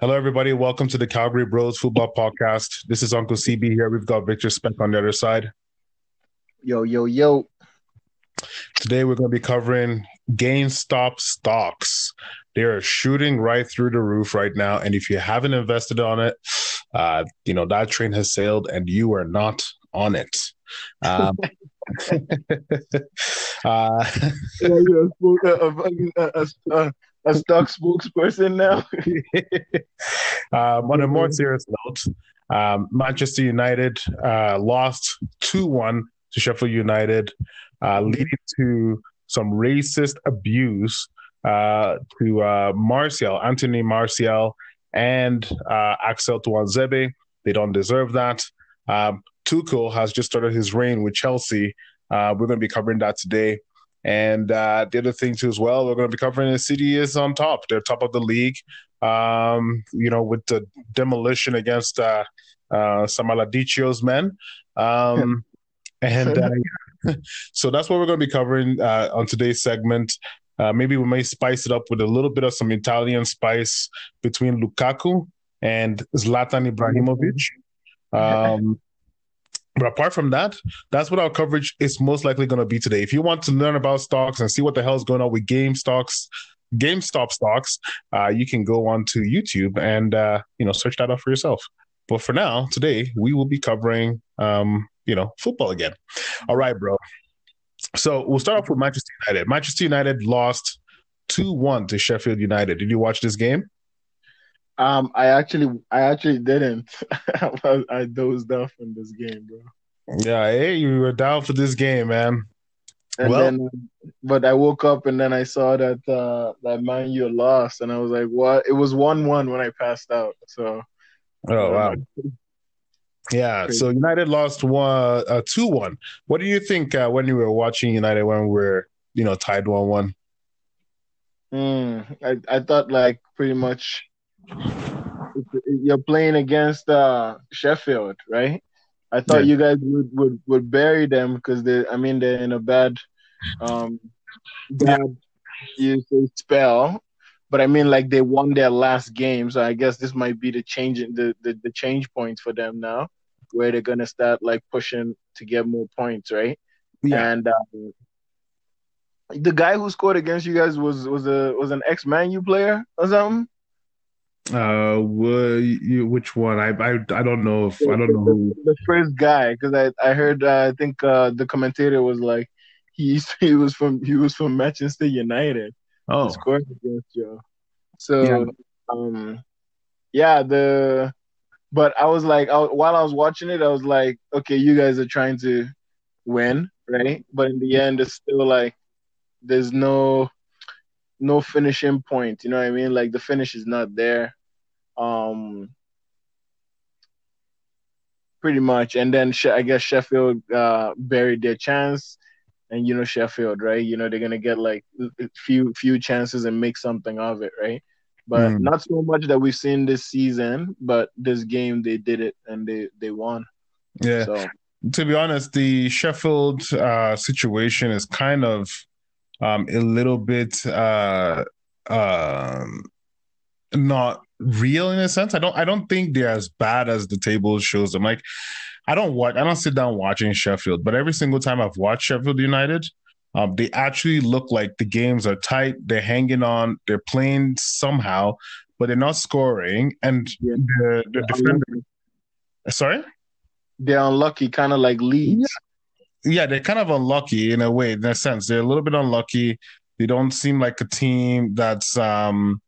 Hello, everybody. Welcome to the Calgary Bros Football Podcast. This is Uncle CB here. We've got Victor Speck on the other side. Yo, yo, yo. Today, we're going to be covering GameStop stocks. They are shooting right through the roof right now. And if you haven't invested on it, uh, you know, that train has sailed and you are not on it. Um, uh, yeah, a, a, stock spokesperson now. um, on a more serious note, um, Manchester United uh, lost 2 1 to Sheffield United, uh, leading to some racist abuse uh, to uh, Martial, Anthony Martial, and uh, Axel Tuanzebe. They don't deserve that. Um, Tuchel has just started his reign with Chelsea. Uh, we're going to be covering that today. And uh, the other thing too, as well, we're going to be covering the City is on top. They're top of the league. Um, you know, with the demolition against uh, uh, Sam Allardyce's men. Um, and uh, so that's what we're going to be covering uh, on today's segment. Uh, maybe we may spice it up with a little bit of some Italian spice between Lukaku and Zlatan Ibrahimovic. Um, but apart from that, that's what our coverage is most likely going to be today. If you want to learn about stocks and see what the hell is going on with game stocks, GameStop stocks, uh, you can go on to YouTube and uh, you know search that out for yourself. But for now, today we will be covering um, you know football again. All right, bro. So we'll start off with Manchester United. Manchester United lost two one to Sheffield United. Did you watch this game? Um, I actually, I actually didn't. I dozed off in this game, bro. Yeah, hey, you were down for this game, man. And well, then, but I woke up and then I saw that uh, that Man U lost, and I was like, "What?" It was one-one when I passed out. So, oh wow, yeah. Crazy. So United lost one, uh, two-one. What do you think uh, when you were watching United when we were, you know, tied one-one? Mm, I I thought like pretty much you're playing against uh, Sheffield, right? I thought yeah. you guys would, would, would bury them because they, I mean, they're in a bad, um, bad you say spell. But I mean, like they won their last game, so I guess this might be the change the, the the change point for them now, where they're gonna start like pushing to get more points, right? Yeah. And um, the guy who scored against you guys was was a was an ex Man U player or something. Uh, which one? I I I don't know if I don't know who. The first guy, because I I heard uh, I think uh, the commentator was like he he was from he was from Manchester United. Oh, scored against you. So yeah. um, yeah the. But I was like, I, while I was watching it, I was like, okay, you guys are trying to win, right? But in the end, it's still like there's no no finishing point. You know what I mean? Like the finish is not there. Um, pretty much. And then I guess Sheffield uh, buried their chance, and you know Sheffield, right? You know they're gonna get like few few chances and make something of it, right? But mm. not so much that we've seen this season, but this game they did it and they they won. Yeah. So. To be honest, the Sheffield uh, situation is kind of um, a little bit uh, um, not real in a sense. I don't I don't think they're as bad as the table shows them. Like I don't watch I don't sit down watching Sheffield, but every single time I've watched Sheffield United, um, they actually look like the games are tight. They're hanging on. They're playing somehow, but they're not scoring. And yeah. the, the defender, sorry, they're unlucky, kind of like Leeds. Yeah. they're kind of unlucky in a way. In a sense, they're a little bit unlucky. They don't seem like a team that's um,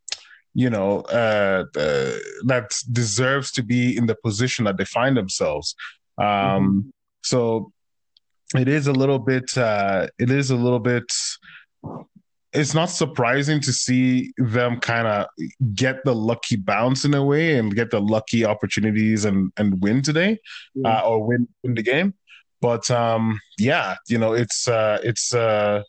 you know, uh, uh, that deserves to be in the position that they find themselves. Um, mm-hmm. So it is a little bit. Uh, it is a little bit. It's not surprising to see them kind of get the lucky bounce in a way and get the lucky opportunities and and win today, mm-hmm. uh, or win win the game. But um, yeah, you know, it's uh, it's uh,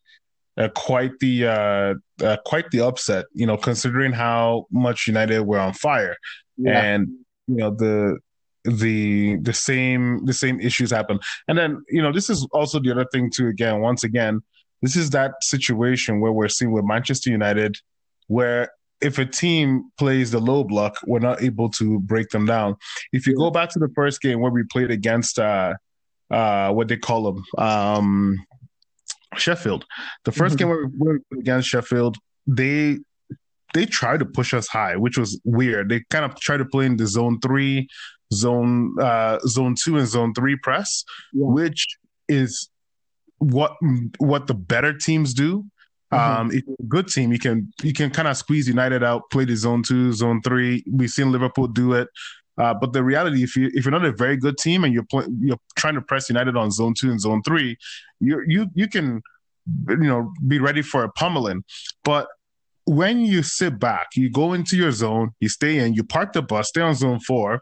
uh, quite the uh, uh, quite the upset, you know, considering how much United were on fire, yeah. and you know the the the same the same issues happen, and then you know this is also the other thing too. Again, once again, this is that situation where we're seeing with Manchester United, where if a team plays the low block, we're not able to break them down. If you go back to the first game where we played against uh, uh, what they call them, um, Sheffield, the 1st mm-hmm. game we were against Sheffield, they they tried to push us high, which was weird. They kind of tried to play in the zone three, zone uh, zone two, and zone three press, yeah. which is what what the better teams do. Mm-hmm. Um, if you're a good team, you can you can kind of squeeze United out, play the zone two, zone three. We've seen Liverpool do it. Uh, but the reality, if you if you're not a very good team and you're you're trying to press United on zone two and zone three, you you you can you know be ready for a pummeling. But when you sit back, you go into your zone, you stay in, you park the bus, stay on zone four.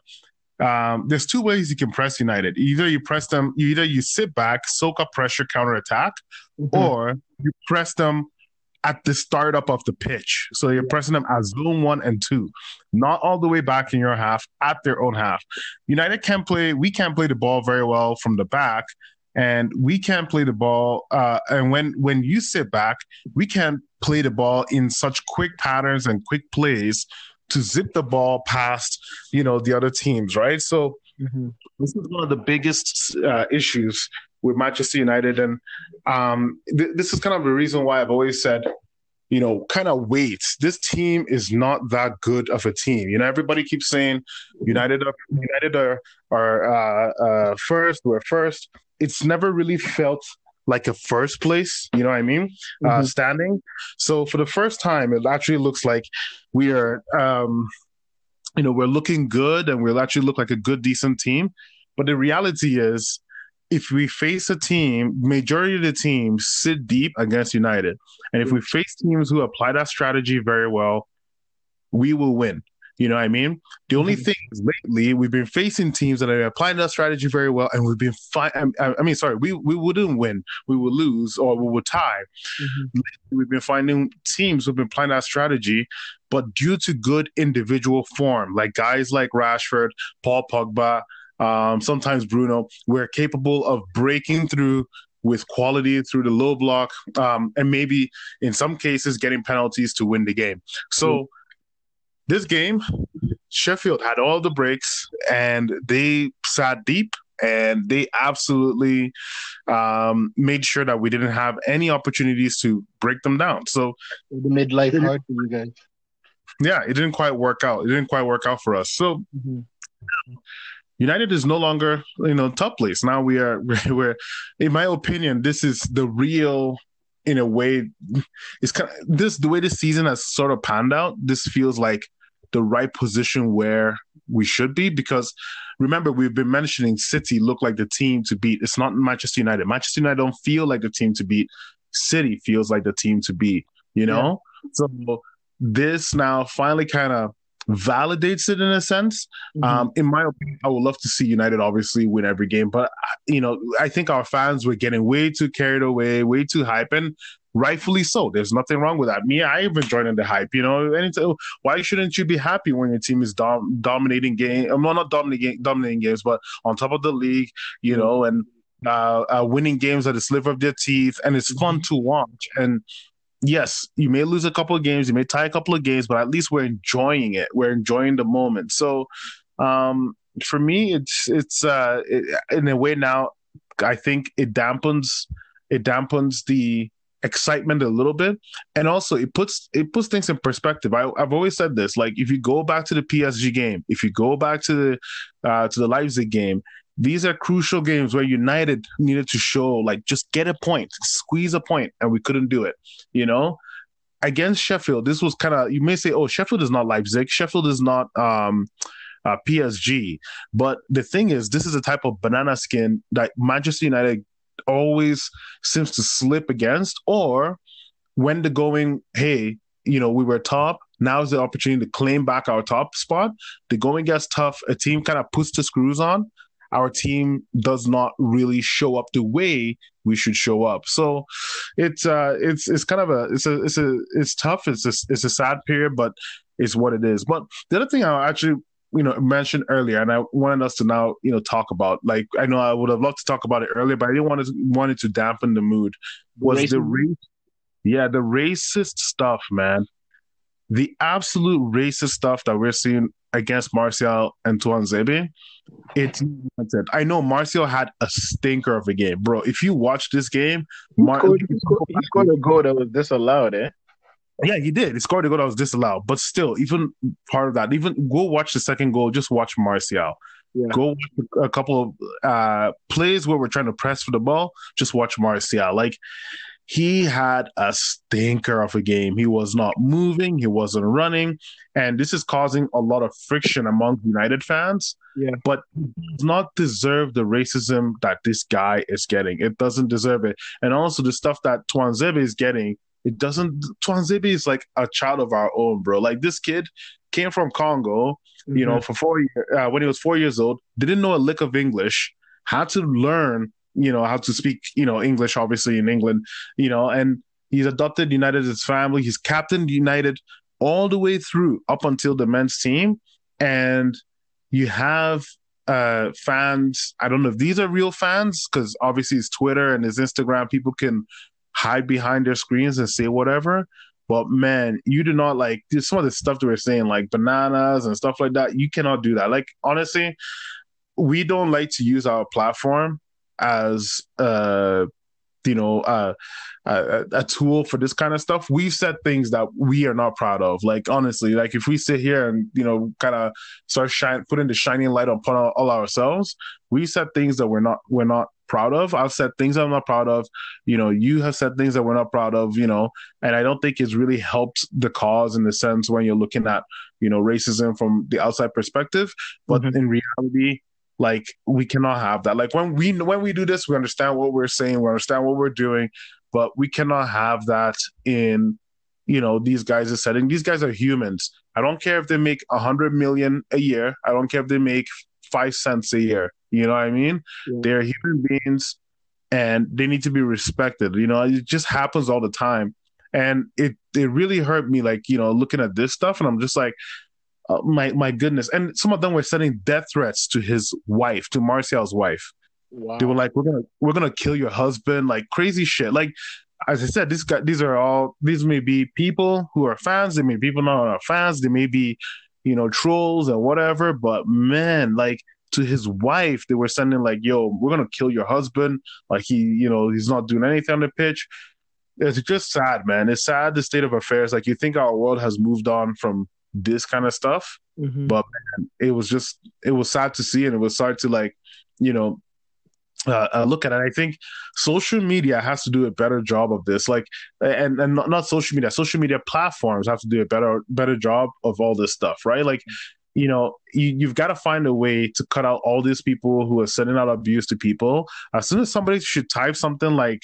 Um, there's two ways you can press United. Either you press them, either you sit back, soak up pressure, counter attack, mm-hmm. or you press them at the startup of the pitch. So you're pressing them at zone one and two, not all the way back in your half, at their own half. United can't play, we can't play the ball very well from the back and we can't play the ball. Uh, and when when you sit back, we can't play the ball in such quick patterns and quick plays to zip the ball past you know the other teams, right? So mm-hmm. this is one of the biggest uh, issues with Manchester United, and um, th- this is kind of the reason why I've always said you know, kind of wait. This team is not that good of a team. You know, everybody keeps saying United are United are are uh, uh, first. We're first it's never really felt like a first place, you know what I mean? Uh, mm-hmm. Uh, standing. So for the first time, it actually looks like we are, um, you know, we're looking good and we'll actually look like a good, decent team. But the reality is, if we face a team, majority of the teams sit deep against United. And if we face teams who apply that strategy very well, we will win. You know what I mean? The only mm-hmm. thing is lately we've been facing teams that are applying that strategy very well, and we've been fine. I, I mean, sorry, we we wouldn't win, we would lose, or we would tie. Mm-hmm. We've been finding teams who've been applying that strategy, but due to good individual form, like guys like Rashford, Paul Pogba, um, sometimes Bruno, we're capable of breaking through with quality through the low block, um, and maybe in some cases getting penalties to win the game. So. Mm-hmm this game, Sheffield had all the breaks and they sat deep and they absolutely um, made sure that we didn't have any opportunities to break them down. So the midlife hard for you guys. Yeah, it didn't quite work out. It didn't quite work out for us. So mm-hmm. United is no longer, you know, top place. Now we are we're in my opinion, this is the real in a way it's kind of this the way this season has sort of panned out this feels like the right position where we should be because remember we've been mentioning City look like the team to beat. It's not Manchester United. Manchester United don't feel like the team to beat. City feels like the team to beat. You know, yeah. so this now finally kind of validates it in a sense. Mm-hmm. Um, in my opinion, I would love to see United obviously win every game, but you know, I think our fans were getting way too carried away, way too hype, and rightfully so. There's nothing wrong with that. Me, I even joined in the hype. You know, anytime, why shouldn't you be happy when your team is dom- dominating game? I'm not dominating dominating games, but on top of the league. You know, and uh, uh, winning games at the sliver of their teeth, and it's fun to watch. And yes, you may lose a couple of games, you may tie a couple of games, but at least we're enjoying it. We're enjoying the moment. So, um, for me, it's it's uh, it, in a way now. I think it dampens it dampens the excitement a little bit and also it puts it puts things in perspective I, have always said this like if you go back to the psg game if you go back to the uh, to the leipzig game these are crucial games where united needed to show like just get a point squeeze a point and we couldn't do it you know against sheffield this was kind of you may say oh sheffield is not leipzig sheffield is not um uh, PSG. But the thing is, this is a type of banana skin that Manchester United always seems to slip against, or when the going, hey, you know, we were top. Now's the opportunity to claim back our top spot. The going gets tough. A team kind of puts the screws on. Our team does not really show up the way we should show up. So it's uh it's it's kind of a it's a it's a it's tough. It's a it's a sad period, but it's what it is. But the other thing I actually you know mentioned earlier, and I wanted us to now you know talk about. Like I know I would have loved to talk about it earlier, but I didn't want to wanted to dampen the mood. Was the race? Yeah, the racist stuff, man. the absolute racist stuff that we're seeing against Martial and Tuanzebe, it's I know Martial had a stinker of a game, bro. If you watch this game, Mar- he, scored, he, scored, he scored a goal that was disallowed, eh? Yeah, he did. He scored a goal that was disallowed, but still, even part of that, even go watch the second goal. Just watch Martial. Yeah. Go a couple of uh, plays where we're trying to press for the ball. Just watch Martial. Like he had a stinker of a game. He was not moving, he wasn't running, and this is causing a lot of friction among United fans. Yeah. But does not deserve the racism that this guy is getting. It doesn't deserve it. And also the stuff that Tuanzebe is getting, it doesn't Tuanzebe is like a child of our own, bro. Like this kid came from Congo, mm-hmm. you know, mm-hmm. for four years uh, when he was four years old, didn't know a lick of English, had to learn you know how to speak you know English obviously in England you know and he's adopted United as family. He's captained United all the way through up until the men's team. And you have uh fans. I don't know if these are real fans because obviously it's Twitter and his Instagram. People can hide behind their screens and say whatever. But man, you do not like some of the stuff that we're saying, like bananas and stuff like that. You cannot do that. Like honestly, we don't like to use our platform as uh you know uh, a, a tool for this kind of stuff we've said things that we are not proud of. Like honestly like if we sit here and you know kind of start shine putting the shining light upon all, all ourselves we said things that we're not we're not proud of. I've said things i'm not proud of. You know you have said things that we're not proud of you know and i don't think it's really helped the cause in the sense when you're looking at you know racism from the outside perspective but mm-hmm. in reality like we cannot have that. Like when we when we do this, we understand what we're saying, we understand what we're doing, but we cannot have that in you know these guys are setting. These guys are humans. I don't care if they make a hundred million a year. I don't care if they make five cents a year. You know what I mean? Yeah. They're human beings, and they need to be respected. You know, it just happens all the time, and it it really hurt me. Like you know, looking at this stuff, and I'm just like, uh, my my goodness! And some of them were sending death threats to his wife, to Martial's wife. Wow. They were like, "We're gonna we're gonna kill your husband," like crazy shit. Like as I said, this guy, these are all these may be people who are fans. They may be people not are fans. They may be, you know, trolls and whatever. But man, like to his wife, they were sending like, "Yo, we're gonna kill your husband." Like he, you know, he's not doing anything on the pitch. It's just sad, man. It's sad the state of affairs. Like you think our world has moved on from this kind of stuff. Mm-hmm. But man, it was just it was sad to see, and it was sad to like, you know, uh, uh, look at it. I think social media has to do a better job of this. Like, and and not, not social media, social media platforms have to do a better better job of all this stuff, right? Like, you know, you, you've got to find a way to cut out all these people who are sending out abuse to people. As soon as somebody should type something like,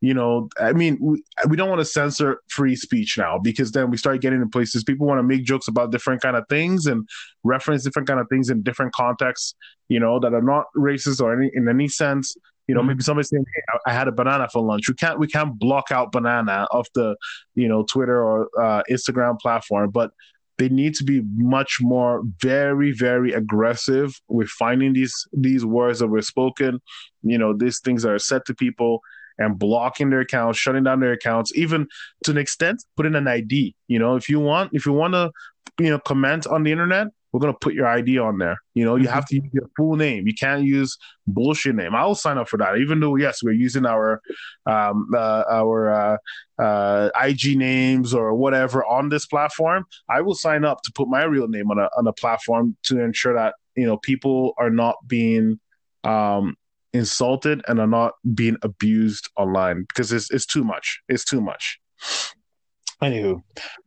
you know i mean we, we don't want to censor free speech now because then we start getting in places people want to make jokes about different kind of things and reference different kind of things in different contexts you know that are not racist or any in any sense. You know mm-hmm. maybe somebody saying hey, i had a banana for lunch. We can't we can't block out banana off the you know twitter or uh, instagram platform but they need to be much more very very aggressive with finding these these words that were spoken. You know these things that are said to people and blocking their accounts, shutting down their accounts, even to an extent, putting an ID. You know, if you want, if you want to, you know, comment on the internet, we're gonna put your ID on there. You know, you mm-hmm. have to use your full name. You can't use bullshit name. I will sign up for that, even though yes, we're using our um, uh, our uh, uh, IG names or whatever on this platform. I will sign up to put my real name on a on a platform to ensure that you know people are not being um, insulted and are not being abused online because it's it's too much. It's too much. Anywho,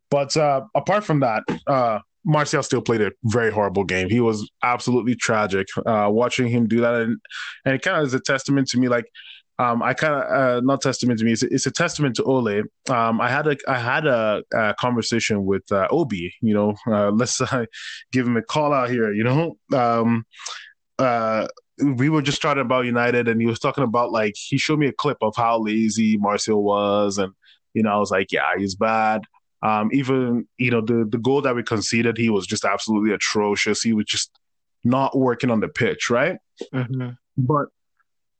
but uh, apart from that, uh, Martial still played a very horrible game. He was absolutely tragic. Uh, watching him do that, and, and it kind of is a testament to me. Like, um, I kind of uh, not testament to me. It's a, it's a testament to Ole. Um, I had a I had a, a conversation with uh, Obi. You know, uh, let's uh, give him a call out here. You know, um, uh, we were just talking about United, and he was talking about like he showed me a clip of how lazy Martial was, and you know I was like, yeah, he's bad. Um, even you know the the goal that we conceded, he was just absolutely atrocious. He was just not working on the pitch, right? Mm-hmm. But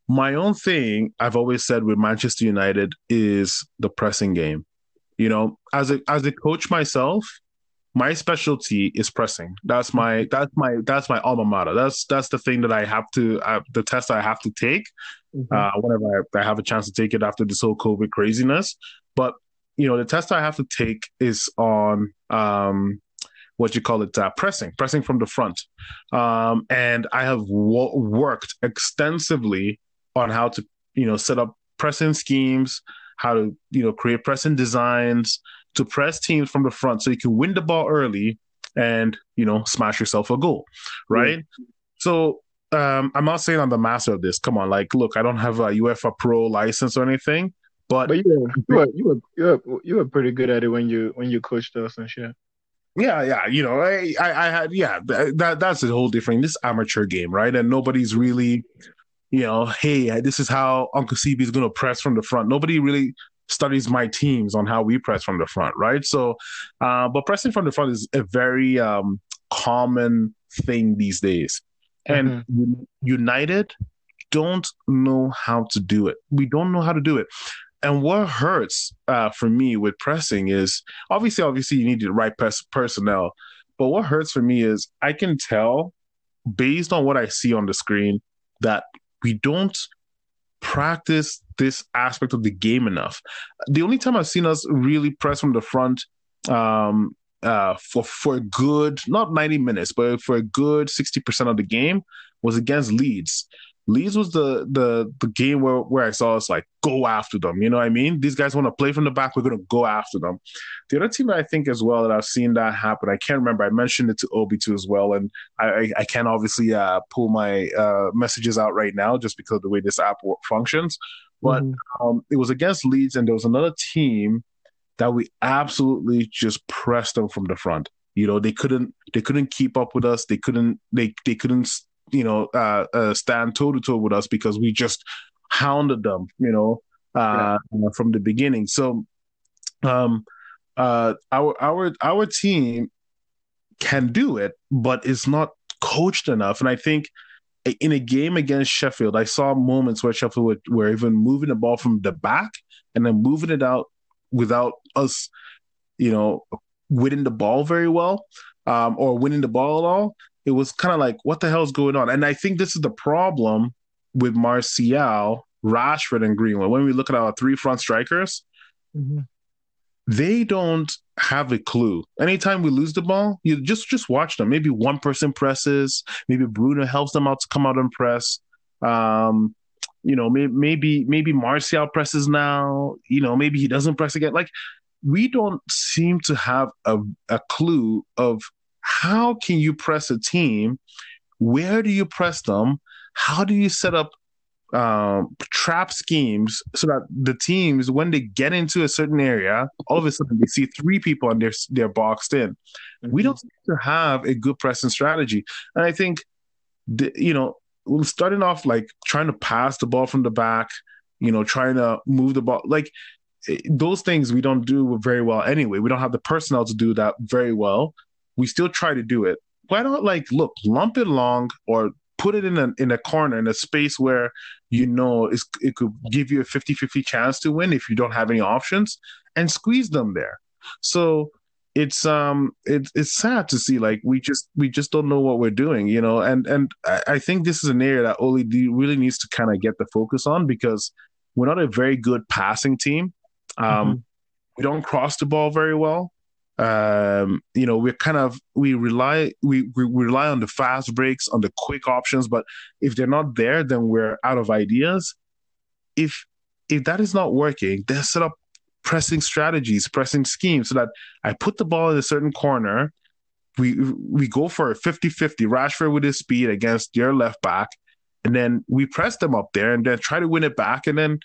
my own thing I've always said with Manchester United is the pressing game. You know, as a as a coach myself, my specialty is pressing. That's my that's my that's my alma mater. That's that's the thing that I have to uh, the test I have to take mm-hmm. uh, whenever I, I, have a chance to take it after this whole COVID craziness. But you know, the test I have to take is on um, what you call it uh, pressing, pressing from the front. Um, and I have w- worked extensively on how to you know set up pressing schemes, how to you know create pressing designs to press teams from the front so you can win the ball early and you know smash yourself a goal, right? Mm-hmm. So um, I'm not saying I'm the master of this. Come on, like, look, I don't have a UEFA Pro license or anything, but, but you were, you were you were you were you were pretty good at it when you when you coached us and shit. Yeah, yeah, you know, I, I, I had, yeah, that that's a whole different. This amateur game, right? And nobody's really, you know, hey, this is how Uncle CB is going to press from the front. Nobody really studies my teams on how we press from the front, right? So, uh, but pressing from the front is a very um, common thing these days. And mm-hmm. United don't know how to do it. We don't know how to do it. And what hurts uh, for me with pressing is obviously, obviously, you need the right pers- personnel. But what hurts for me is I can tell based on what I see on the screen that we don't practice this aspect of the game enough. The only time I've seen us really press from the front um, uh, for for a good not 90 minutes, but for a good 60% of the game was against Leeds. Leeds was the the the game where, where I saw us like go after them. You know what I mean? These guys want to play from the back. We're gonna go after them. The other team I think as well that I've seen that happen. I can't remember. I mentioned it to Obi too as well, and I I, I can't obviously uh, pull my uh, messages out right now just because of the way this app functions. But mm-hmm. um, it was against Leeds, and there was another team that we absolutely just pressed them from the front. You know, they couldn't they couldn't keep up with us. They couldn't they they couldn't you know, uh, uh, stand toe to toe with us because we just hounded them, you know, uh, yeah. from the beginning. So, um, uh, our our our team can do it, but it's not coached enough. And I think in a game against Sheffield, I saw moments where Sheffield were, were even moving the ball from the back and then moving it out without us, you know, winning the ball very well um, or winning the ball at all it was kind of like, what the hell is going on? And I think this is the problem with Martial, Rashford, and Greenwood. When we look at our three front strikers, mm-hmm. they don't have a clue. Anytime we lose the ball, you just just watch them. Maybe one person presses, maybe Bruno helps them out to come out and press. Um, you know, maybe maybe maybe Martial presses now. You know, maybe he doesn't press again. Like we don't seem to have a, a clue of how can you press a team? Where do you press them? How do you set up um, trap schemes so that the teams, when they get into a certain area, all of a sudden they see three people and they're they're boxed in. Mm-hmm. We don't seem to have a good pressing strategy, and I think, the, you know, starting off like trying to pass the ball from the back, you know, trying to move the ball, like eh, those things we don't do very well anyway. We don't have the personnel to do that very well we still try to do it. Why not like look, lump it long or put it in a in a corner in a space where you know it could give you a 50-50 chance to win if you don't have any options and squeeze them there. So it's um it's it's sad to see like we just we just don't know what we're doing you know and and I, think this is an area that Ole really needs to kind of get the focus on because we're not a very good passing team um mm-hmm. we don't cross the ball very well um, you know, we're kind of we rely we, we rely on the fast breaks, on the quick options, but if they're not there, then we're out of ideas. If if that is not working, then set up pressing strategies, pressing schemes so that I put the ball in a certain corner. We we go for a 50-50 Rashford with his speed against your left back, and then we press them up there and then try to win it back, and then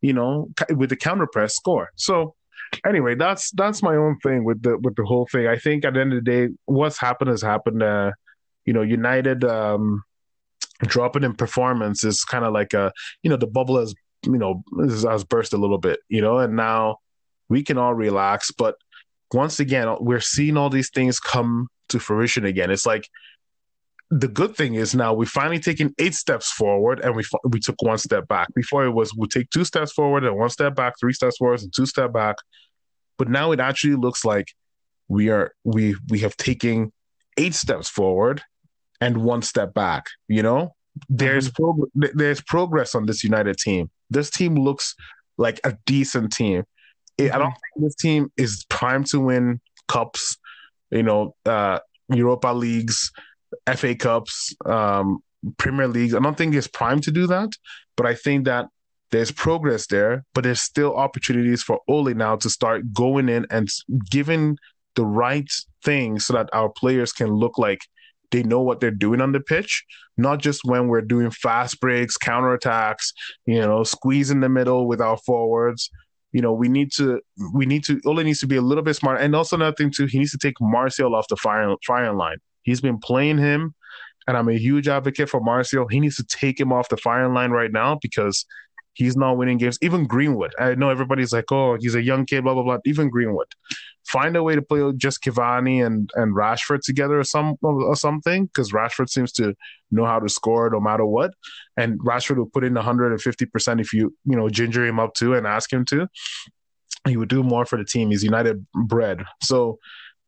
you know with the counter press score. So anyway, that's that's my own thing with the with the whole thing. I think at the end of the day, what's happened has happened. Uh, you know, United um, dropping in performance is kind of like a you know the bubble has you know has burst a little bit. You know, and now we can all relax. But once again, we're seeing all these things come to fruition again. It's like the good thing is now we've finally taken eight steps forward and we we took one step back. Before it was we take two steps forward and one step back, three steps forward and two step back. But now it actually looks like we are we we have taken eight steps forward and one step back. You know, there's mm-hmm. prog- there's progress on this United team. This team looks like a decent team. Mm-hmm. I don't mm-hmm. think this team is primed to win cups. You know, uh, Europa leagues, FA Cups, um, Premier Leagues. I don't think it's primed to do that, but I think that there's progress there, but there's still opportunities for Ole now to start going in and giving the right things so that our players can look like they know what they're doing on the pitch, not just when we're doing fast breaks, counterattacks, you know, squeeze in the middle with our forwards. You know, we need to we need to Ole needs to be a little bit smart. And also another thing too, he needs to take Martial off the firing firing line. He's been playing him, and I'm a huge advocate for Martial. He needs to take him off the firing line right now because he's not winning games. Even Greenwood, I know everybody's like, oh, he's a young kid, blah blah blah. Even Greenwood, find a way to play just Cavani and and Rashford together or some or something because Rashford seems to know how to score no matter what, and Rashford will put in 150 percent if you you know ginger him up to and ask him to. He would do more for the team. He's United bred, so.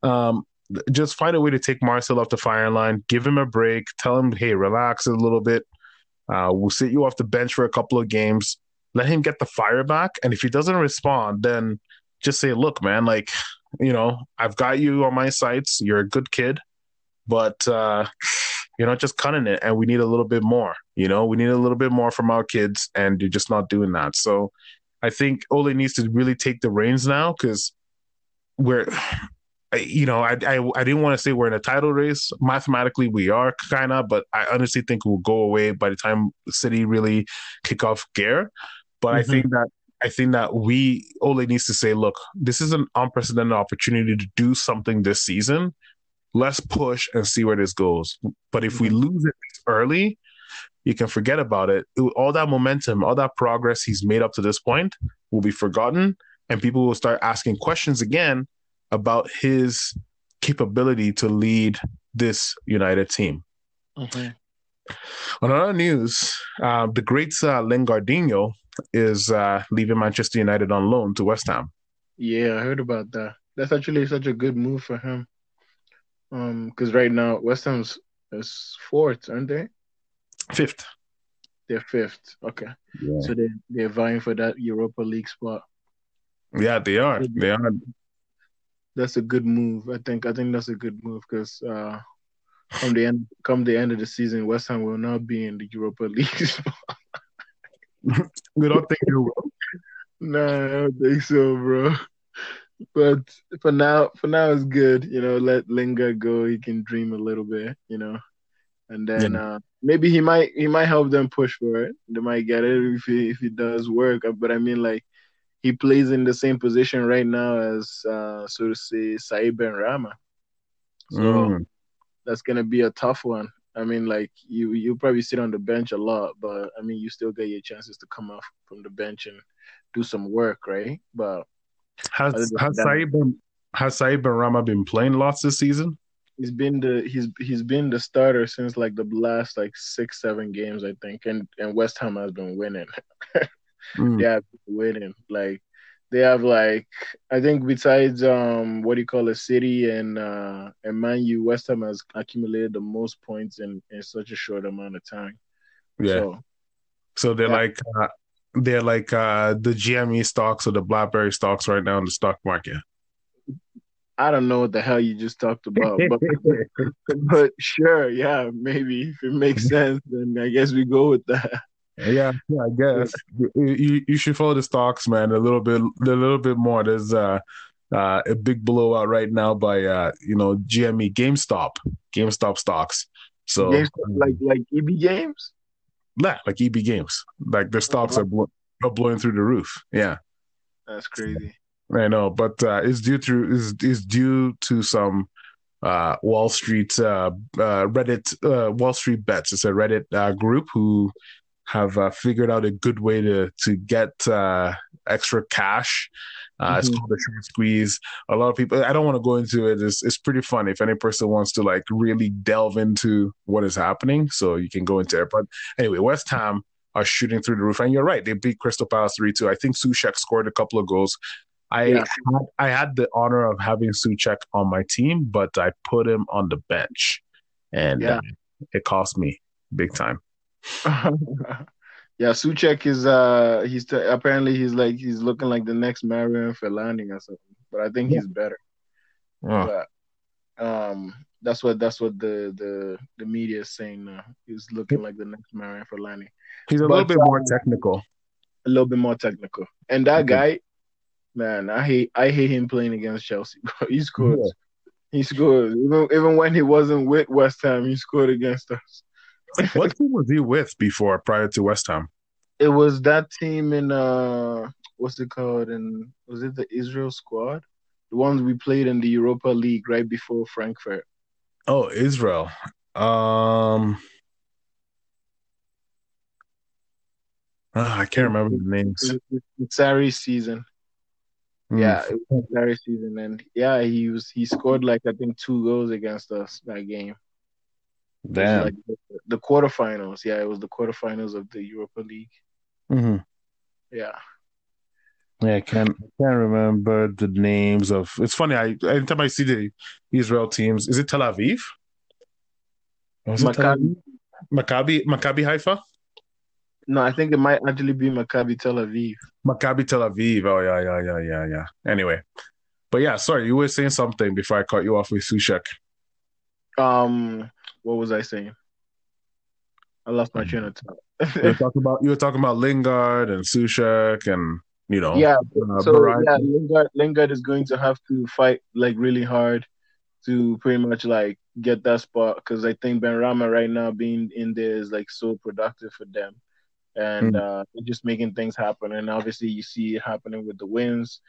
Um, just find a way to take Marcel off the firing line, give him a break, tell him, hey, relax a little bit, uh, we'll sit you off the bench for a couple of games. Let him get the fire back. And if he doesn't respond, then just say, look, man, like, you know, I've got you on my sights. You're a good kid, but uh, you're not just cutting it. And we need a little bit more. You know, we need a little bit more from our kids, and you're just not doing that. So I think Ole needs to really take the reins now because we're you know, I, I, I didn't want to say we're in a title race. Mathematically, we are kind of, but I honestly think we'll go away by the time City really kick off gear. But mm-hmm. I think that I think that we Ole needs to say, look, this is an unprecedented opportunity to do something this season. Let's push and see where this goes. But if mm-hmm. we lose it early, you can forget about it. All that momentum, all that progress he's made up to this point will be forgotten, and people will start asking questions again about his capability to lead this United team. Mm-hmm. On other news, uh, the great uh, Lingardinho is uh, leaving Manchester United on loan to West Ham. Yeah, I heard about that. That's actually such a good move for him. Um, because right now West Ham's is fourth, aren't they? Fifth. They're fifth. Okay. Yeah. So they they're vying for that Europa League spot. Yeah, they are. They are that's a good move. I think I think that's a good move because uh, come the end come the end of the season, West Ham will not be in the Europa League. we don't think they will. No, I don't think so, bro. But for now, for now it's good. You know, let Lingard go. He can dream a little bit. You know, and then yeah. uh, maybe he might he might help them push for it. They might get it if he if he does work. But I mean, like he plays in the same position right now as uh, so to say Said Benrahma. So mm. that's gonna be a tough one. I mean, like you you probably sit on the bench a lot, but I mean you still get your chances to come off from the bench and do some work, right? But has has Said Ben has Said Benrahma been playing lots this season? He's been the he's he's been the starter since like the last like six seven games I think, and and West Ham has been winning. Mm. They have winning. Like they have like I think besides um what do you call a city and uh and Man U, West Ham has accumulated the most points in in such a short amount of time. Yeah. So, so they're yeah. like uh, they're like uh the GME stocks or the BlackBerry stocks right now in the stock market. I don't know what the hell you just talked about, but, but sure, yeah, maybe if it makes sense, then I guess we go with that. Yeah, yeah, I guess you, you should follow the stocks, man. A little bit, a little bit more. There's uh, uh, a big blowout right now by uh, you know GME, GameStop, GameStop stocks. So GameStop, like like EB Games. Yeah, like EB Games. Like their stocks are, are blowing through the roof. Yeah, that's crazy. I know, but uh, it's due to is is due to some uh, Wall Street uh, uh, Reddit uh, Wall Street bets. It's a Reddit uh, group who have uh, figured out a good way to to get uh, extra cash. Uh, mm-hmm. It's called the short squeeze. A lot of people. I don't want to go into it. It's it's pretty fun if any person wants to like really delve into what is happening. So you can go into it. But anyway, West Ham are shooting through the roof, and you're right. They beat Crystal Palace three two. I think Souček scored a couple of goals. I yeah. had, I had the honor of having Souček on my team, but I put him on the bench, and yeah. uh, it cost me big time. yeah, Souček is uh he's t- apparently he's like he's looking like the next Marouane Fellaini or something, but I think yeah. he's better. Oh. But, um, that's what that's what the the the media is saying now. He's looking like the next Marouane Fellaini. He's a but, little bit more uh, technical. A little bit more technical, and that guy, man, I hate I hate him playing against Chelsea. he scored. Yeah. He scored even even when he wasn't with West Ham. He scored against us. What team was he with before prior to West Ham? It was that team in uh what's it called? And was it the Israel squad? The ones we played in the Europa League right before Frankfurt. Oh, Israel. Um oh, I can't remember the names. It's Sarri's season. Mm. Yeah, it was season, and yeah, he was he scored like I think two goals against us that game. Damn. Like the, the, quarterfinals. Yeah, it was the quarterfinals of the Europa League. Mm-hmm. Yeah. Yeah, I can't I can't remember the names of. It's funny. I anytime I see the Israel teams, is it Tel Aviv? Maccabi. Maccabi Maccabi Haifa. No, I think it might actually be Maccabi Tel Aviv. Maccabi Tel Aviv. Oh yeah, yeah, yeah, yeah, yeah. Anyway, but yeah, sorry, you were saying something before I cut you off with Souček. Um, what was I saying? I lost my train of thought. you were talking about you were talking about Lingard and Souček and you know yeah. Uh, so yeah, Lingard Lingard is going to have to fight like really hard to pretty much like get that spot because I think Benrahma right now being in there is like so productive for them and mm. uh, just making things happen. And obviously, you see it happening with the wins.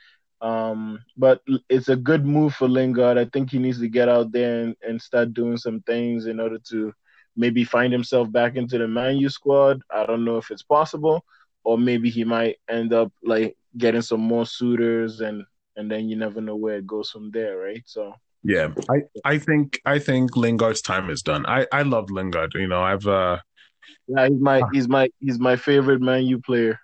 Um, but it's a good move for Lingard. I think he needs to get out there and, and start doing some things in order to maybe find himself back into the Man U squad. I don't know if it's possible, or maybe he might end up like getting some more suitors, and and then you never know where it goes from there, right? So. Yeah, I, I think I think Lingard's time is done. I, I love Lingard. You know, I've uh yeah, he's my he's my he's my favorite Man U player.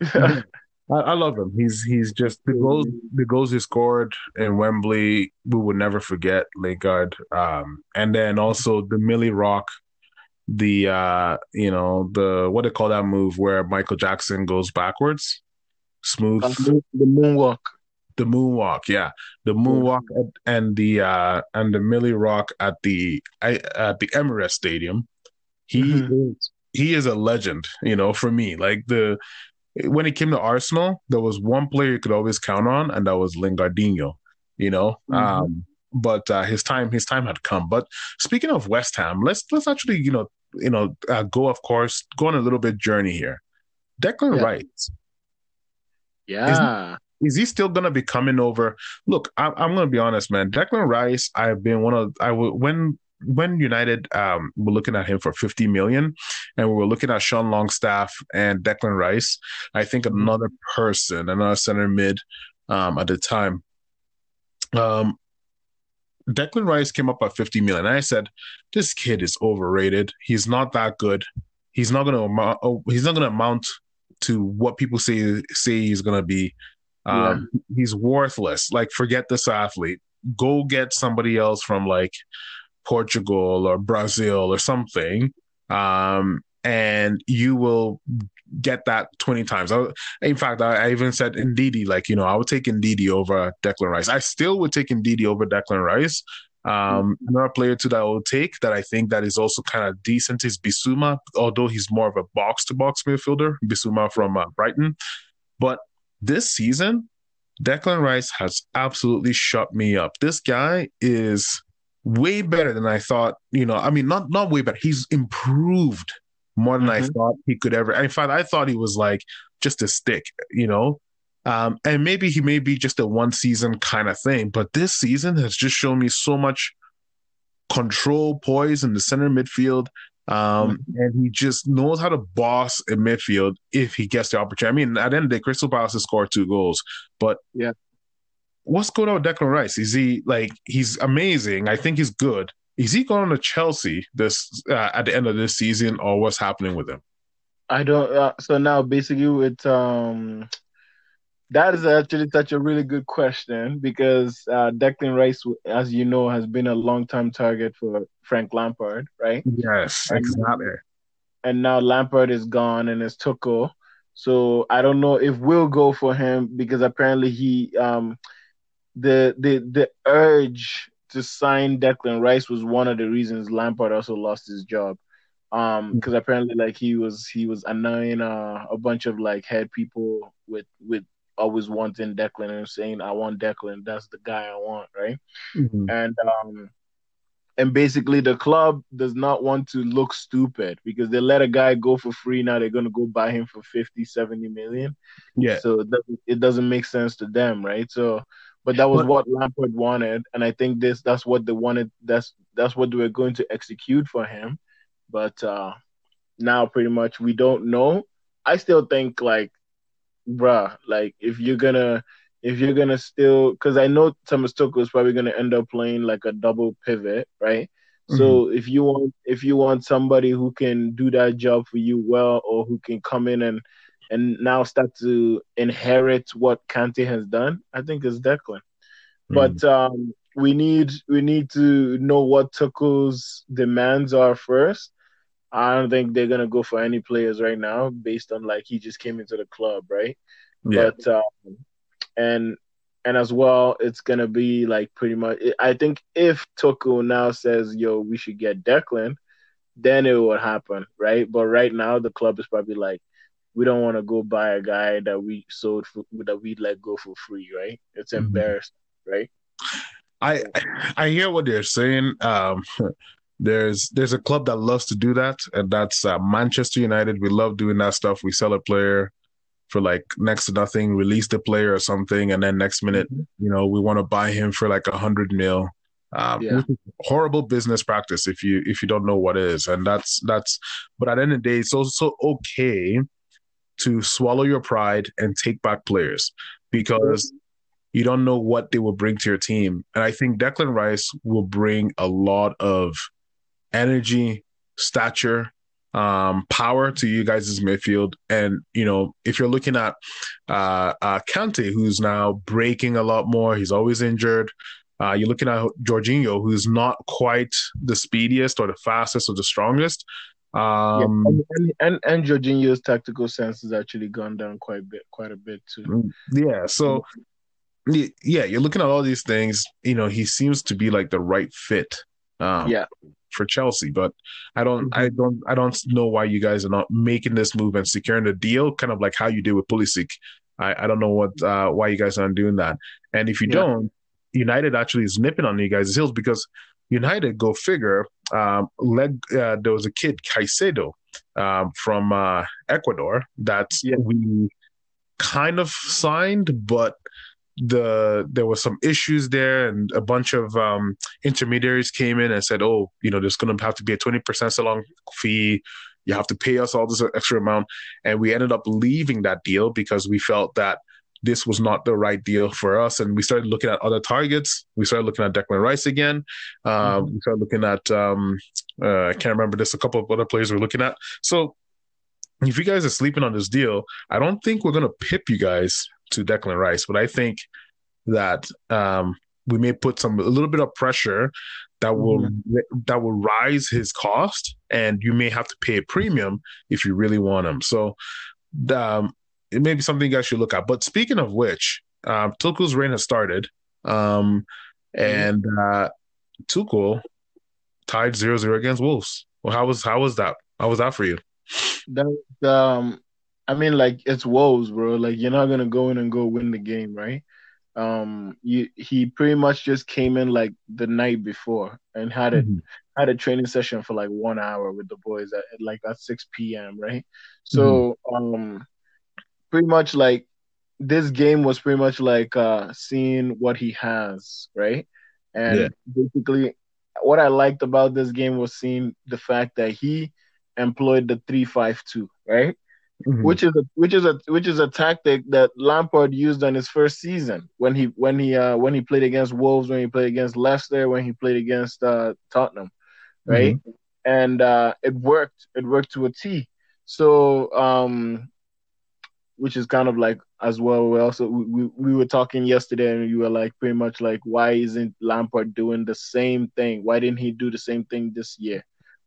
I, I, love him. He's he's just the goals the goals he scored in Wembley. We will never forget Lingard. Um, and then also the Milly Rock, the uh, you know the what they call that move where Michael Jackson goes backwards, smooth. Uh, the moonwalk. The moonwalk, yeah, the moonwalk and the uh, and the Milly Rock at the at the Emirates Stadium. He mm-hmm. he is a legend, you know, for me. Like the when it came to Arsenal, there was one player you could always count on, and that was Lingardinho. You know, mm-hmm. um, but uh, his time his time had come. But speaking of West Ham, let's let's actually you know you know uh, go of course go on a little bit journey here. Declan yeah. Rice. Yeah. Is, is he still gonna be coming over? Look, I, I'm, gonna be honest, man. Declan Rice, I've been one of I when when United um, were looking at him for 50 million and we were looking at Sean Longstaff and Declan Rice, I think mm-hmm. another person, another center mid um, at the time, um, Declan Rice came up at 50 million. And I said, this kid is overrated. He's not that good. He's not going to amount, oh, he's not going to amount to what people say say he's going to be. Um, yeah. He's worthless. Like, forget this athlete. Go get somebody else from like Portugal or Brazil or something, um, and you will get that 20 times. I, in fact, I, I, even said Ndidi, like, you know, I would take Ndidi over Declan Rice. I still would take Ndidi over Declan Rice. Um, another player too that I would take that I think that is also kind of decent is Bissouma, although he's more of a box to box midfielder, Bissouma from uh, Brighton. But this season, Declan Rice has absolutely shut me up. This guy is way better than I thought. You know, I mean, not not way better. He's improved more than mm-hmm. I thought he could ever. In fact, I thought he was like just a stick. You know, um, and maybe he may be just a one season kind of thing. But this season has just shown me so much control, poise in the center midfield. Um, mm-hmm. and he just knows how to boss a midfield if he gets the opportunity. I mean, at the end of the day, Crystal Palace has scored two goals, but yeah, what's going on with Declan Rice? Is he like he's amazing? I think he's good. Is he going to Chelsea this uh, at the end of this season, or what's happening with him? I don't. Uh, so now, basically, with um, that is actually such a really good question because uh, Declan Rice, as you know, has been a long-time target for Frank Lampard, right? Yes, exactly. And, and now Lampard is gone and it's Tuchel. So I don't know if we'll go for him because apparently he um the the the urge to sign Declan Rice was one of the reasons Lampard also lost his job. Um, because hmm. apparently like he was he was annoying uh, a bunch of like head people with with always wanting Declan and saying I want Declan, that's the guy I want, right? Mm-hmm. And um and basically the club does not want to look stupid because they let a guy go for free now they're going to go buy him for 50 70 million yeah so it doesn't, it doesn't make sense to them right so but that was but, what Lampard wanted and I think this that's what they wanted that's that's what they were going to execute for him but uh now pretty much we don't know I still think like bruh like if you're gonna if you're gonna still because I know Thomas Tuchel is probably gonna end up playing like a double pivot, right? Mm-hmm. So if you want if you want somebody who can do that job for you well or who can come in and and now start to inherit what Kante has done, I think it's Declan. Mm-hmm. But um, we need we need to know what Tuchel's demands are first. I don't think they're gonna go for any players right now based on like he just came into the club, right? Yeah. But um, and and as well, it's gonna be like pretty much. I think if Tuchel now says, "Yo, we should get Declan," then it would happen, right? But right now, the club is probably like, we don't want to go buy a guy that we sold for, that we let go for free, right? It's mm-hmm. embarrassing, right? I I hear what they're saying. Um, there's there's a club that loves to do that, and that's uh, Manchester United. We love doing that stuff. We sell a player, for like next to nothing, release the player or something, and then next minute, mm-hmm. you know, we want to buy him for like a hundred mil. Um, yeah. horrible business practice if you if you don't know what is, and that's that's. But at the end of the day, it's also okay to swallow your pride and take back players because you don't know what they will bring to your team. And I think Declan Rice will bring a lot of energy, stature, um, power to you guys' midfield. And, you know, if you're looking at uh, uh, Kante, who's now breaking a lot more, he's always injured. Uh, you're looking at Jorginho, who's not quite the speediest or the fastest or the strongest. Um, yeah, and, and, and Jorginho's tactical sense has actually gone down quite a bit, quite a bit too. Mm, yeah, so yeah, you're looking at all these things. You know, he seems to be like the right fit. Um, yeah, for Chelsea. But I don't, mm-hmm. I don't, I don't know why you guys are not making this move and securing the deal, kind of like how you did with Pulisic. I, I don't know what, uh, why you guys aren't doing that. And if you yeah. don't, United actually is nipping on you guys' heels because United, go figure, um, led, uh, there was a kid, Caicedo, um, from uh, Ecuador that yeah. we kind of signed, but the there was some issues there and a bunch of um, intermediaries came in and said oh you know there's going to have to be a 20% salon fee you have to pay us all this extra amount and we ended up leaving that deal because we felt that this was not the right deal for us and we started looking at other targets we started looking at Declan Rice again uh, mm-hmm. we started looking at um, uh, I can't remember this a couple of other players we're looking at so if you guys are sleeping on this deal, I don't think we're going to pip you guys to Declan Rice, but I think that um, we may put some a little bit of pressure that will mm-hmm. that will rise his cost, and you may have to pay a premium if you really want him. So, um, it may be something you guys should look at. But speaking of which, um, Tuchel's reign has started, um, mm-hmm. and uh, Tuchel tied 0-0 against Wolves. Well, how was how was that? How was that for you? That um, I mean, like it's Wolves, bro. Like you're not gonna go in and go win the game, right? Um, you he pretty much just came in like the night before and had a mm-hmm. had a training session for like one hour with the boys at, at like at six p.m. Right? So mm-hmm. um, pretty much like this game was pretty much like uh seeing what he has, right? And yeah. basically, what I liked about this game was seeing the fact that he employed the three five two, right? Mm-hmm. Which is a which is a which is a tactic that Lampard used on his first season when he when he uh when he played against Wolves, when he played against Leicester, when he played against uh Tottenham, right? Mm-hmm. And uh it worked. It worked to a T. So um which is kind of like as well. We also we, we were talking yesterday, and you were like pretty much like, why isn't Lampard doing the same thing? Why didn't he do the same thing this year?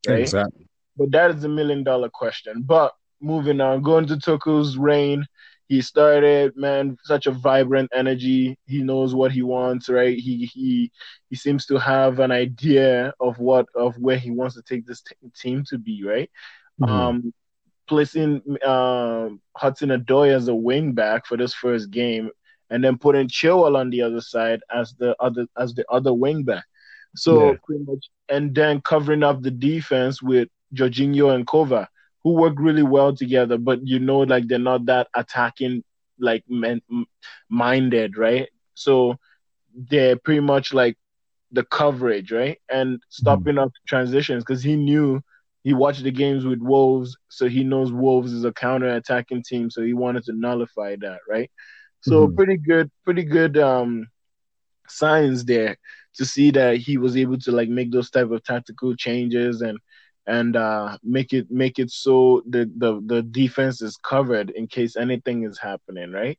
Right? Exactly. But that is a million dollar question. But moving on, going to Tuchel's reign, he started man such a vibrant energy. He knows what he wants, right? He he he seems to have an idea of what of where he wants to take this t- team to be, right? Mm-hmm. Um, placing uh, Hudson Odoi as a wing back for this first game, and then putting Chilwell on the other side as the other as the other wing back. So yeah. pretty much, and then covering up the defense with Jorginho and Kova, who work really well together. But you know, like they're not that attacking like men, minded, right? So they're pretty much like the coverage, right? And stopping mm. up transitions because he knew he watched the games with Wolves, so he knows Wolves is a counter attacking team, so he wanted to nullify that, right? So mm-hmm. pretty good, pretty good um signs there to see that he was able to like make those type of tactical changes and and uh, make it make it so the, the the defense is covered in case anything is happening, right?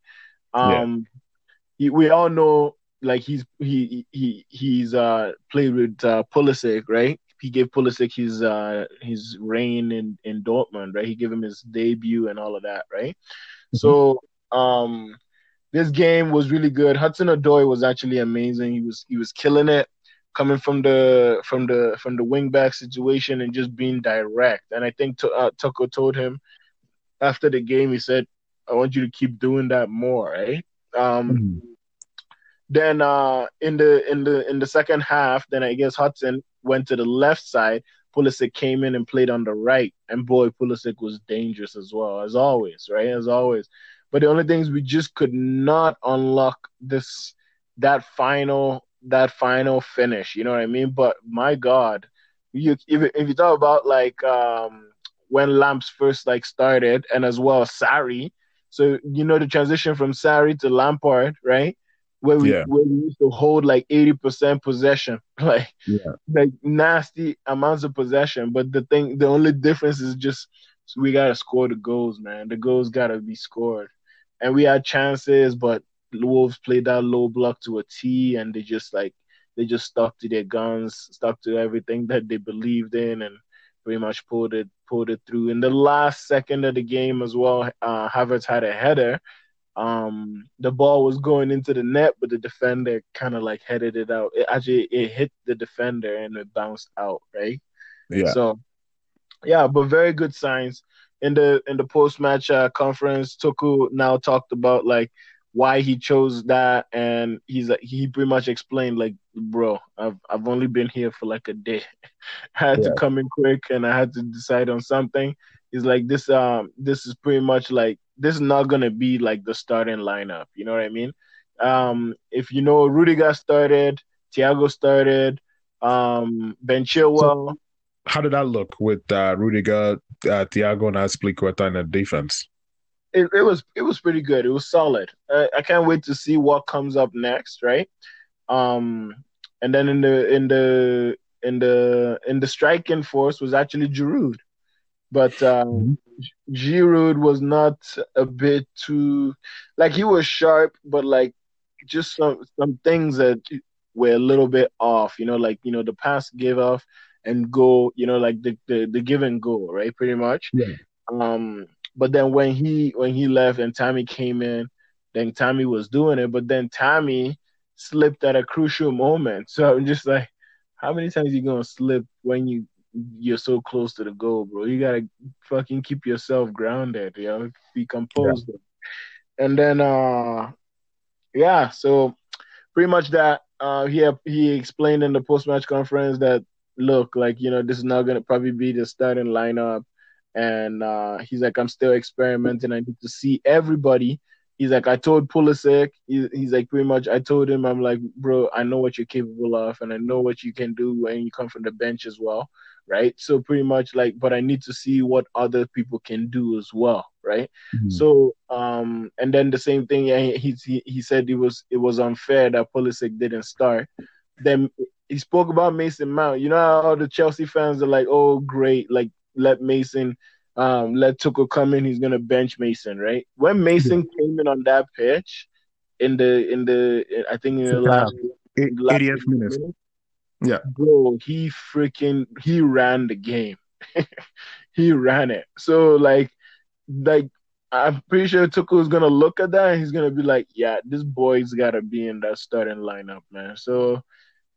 Um, yeah. he, we all know like he's he he he's uh played with uh, Pulisic, right? He gave Pulisic his uh his reign in in Dortmund, right? He gave him his debut and all of that, right? Mm-hmm. So um this game was really good. Hudson Odoi was actually amazing. He was he was killing it coming from the from the from the wingback situation and just being direct. And I think t- uh, Tuchel told him after the game, he said, "I want you to keep doing that more." Right? Um, mm-hmm. Then uh, in the in the in the second half, then I guess Hudson went to the left side. Pulisic came in and played on the right, and boy, Pulisic was dangerous as well, as always, right? As always. But the only things we just could not unlock this that final that final finish. You know what I mean? But my God, you if if you talk about like um when Lamps first like started, and as well Sarri. So you know the transition from Sarri to Lampard, right? Where we yeah. where we used to hold like eighty percent possession, like yeah. like nasty amounts of possession. But the thing, the only difference is just we gotta score the goals, man. The goals gotta be scored, and we had chances, but the Wolves played that low block to a T, and they just like they just stuck to their guns, stuck to everything that they believed in, and pretty much pulled it pulled it through. In the last second of the game as well, uh, Havertz had a header um, the ball was going into the net, but the defender kind of like headed it out. It actually it hit the defender and it bounced out, right? Yeah. So, yeah, but very good signs in the in the post match uh, conference. Tuchel now talked about like why he chose that, and he's like he pretty much explained like, bro, I've I've only been here for like a day. I had yeah. to come in quick, and I had to decide on something. He's like this um this is pretty much like this is not gonna be like the starting lineup. You know what I mean? Um, if you know Rudiger started, Thiago started, um, Ben Chilwell. So how did that look with uh, Rudiger, uh, Thiago, and Azpilicueta in the defense? It, it, was it was pretty good. It was solid. I, I can't wait to see what comes up next, right? Um, and then in the in the in the in the striking force was actually Giroud. But um, mm-hmm. Giroud was not a bit too like he was sharp, but like just some some things that were a little bit off. You know, like you know the pass give off and go. You know, like the the, the give and go, right? Pretty much. Yeah. Um, but then when he when he left and Tammy came in, then Tammy was doing it, but then Tammy slipped at a crucial moment. So I'm just like, how many times you gonna slip when you you're so close to the goal, bro. You gotta fucking keep yourself grounded, you know, be composed. Yeah. And then uh yeah, so pretty much that uh he he explained in the post match conference that look, like, you know, this is not gonna probably be the starting lineup. And uh he's like, I'm still experimenting. I need to see everybody he's like, I told Pulisic, he, he's like, pretty much, I told him, I'm like, bro, I know what you're capable of, and I know what you can do when you come from the bench as well right? So pretty much like, but I need to see what other people can do as well, right? Mm-hmm. So um, and then the same thing, he, he he said it was it was unfair that Pulisic didn't start. Then he spoke about Mason Mount. You know how all the Chelsea fans are like, oh great, like let Mason um, let Tuchel come in. He's gonna bench Mason, right? When Mason yeah. came in on that pitch, in the in the I think in the last, last 80th minute, yeah, bro, he freaking he ran the game. he ran it. So like, like I'm pretty sure Tuchel's gonna look at that and he's gonna be like, yeah, this boy's gotta be in that starting lineup, man. So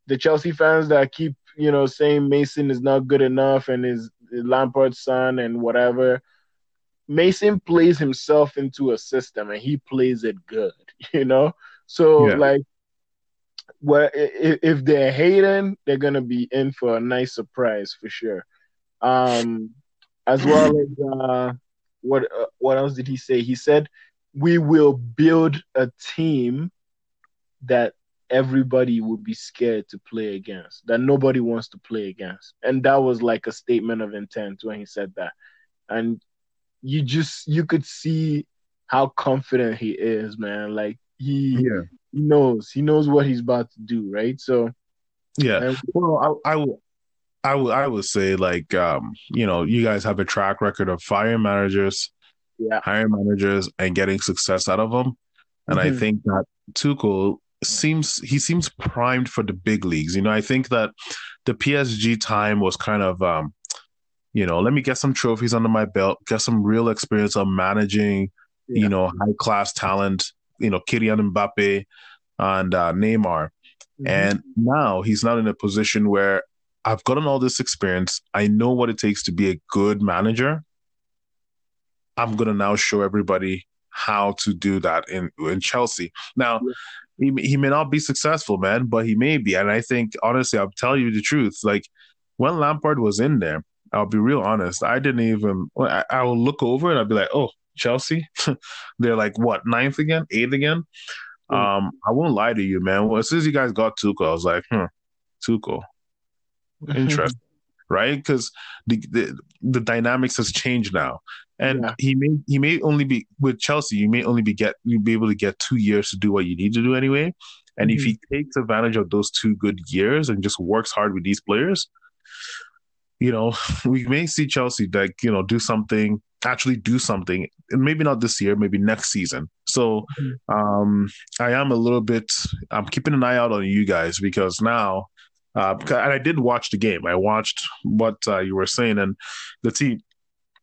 the Chelsea fans that keep you know saying Mason is not good enough and is Lampard's son and whatever. Mason plays himself into a system and he plays it good, you know. So yeah. like, well, if, if they're hating, they're gonna be in for a nice surprise for sure. Um, as well as uh, what uh, what else did he say? He said we will build a team that everybody would be scared to play against, that nobody wants to play against. And that was like a statement of intent when he said that. And you just you could see how confident he is, man. Like he yeah. he knows he knows what he's about to do, right? So yeah. And, well, I, I will. I would I would say like um, you know you guys have a track record of firing managers, yeah, hiring managers and getting success out of them, and mm-hmm. I think that Tuchel seems he seems primed for the big leagues. You know, I think that the PSG time was kind of um, you know, let me get some trophies under my belt, get some real experience of managing, yeah. you know, high class talent, you know, Kylian Mbappe and uh, Neymar. Mm-hmm. And now he's not in a position where I've gotten all this experience. I know what it takes to be a good manager. I'm gonna now show everybody how to do that in in Chelsea. Now, yeah he, he may not be successful, man, but he may be. And I think, honestly, I'll tell you the truth. Like when Lampard was in there, I'll be real honest. I didn't even. I, I will look over and I'll be like, oh, Chelsea, they're like what ninth again, eighth again. Mm. Um, I won't lie to you, man. Well, as soon as you guys got Tuchel, I was like, hmm, Tuchel, interesting, right? Because the, the the dynamics has changed now. And yeah. he may he may only be with Chelsea. You may only be get you be able to get two years to do what you need to do anyway. And mm-hmm. if he takes advantage of those two good years and just works hard with these players, you know, we may see Chelsea like you know do something, actually do something, and maybe not this year, maybe next season. So, mm-hmm. um, I am a little bit. I'm keeping an eye out on you guys because now uh, and I did watch the game. I watched what uh, you were saying, and the team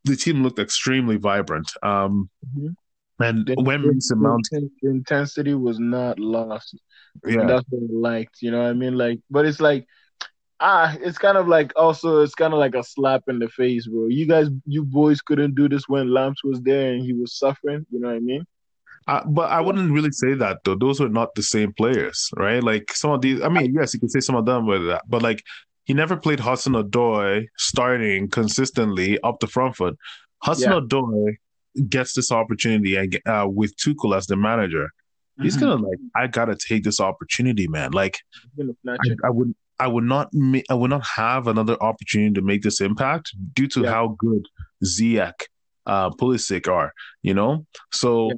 the team looked extremely vibrant. Um, mm-hmm. And the, when Mason Mount, the intensity was not lost. Yeah, and that's what I liked. You know what I mean? Like, but it's like, ah, it's kind of like also it's kind of like a slap in the face, bro. You guys, you boys couldn't do this when Lamps was there and he was suffering. You know what I mean? Uh, but I wouldn't really say that though. Those were not the same players, right? Like some of these. I mean, yes, you can say some of them were that, but like he never played Hudson Odoi starting consistently up the front foot. Hudson yeah. Odoi gets this opportunity and uh, with Tuchel as the manager, mm-hmm. he's gonna like, I gotta take this opportunity, man. Like, I, I, would, I would not, ma- I would not have another opportunity to make this impact due to yeah. how good Ziyech, uh, Pulisic are. You know, so. Yeah.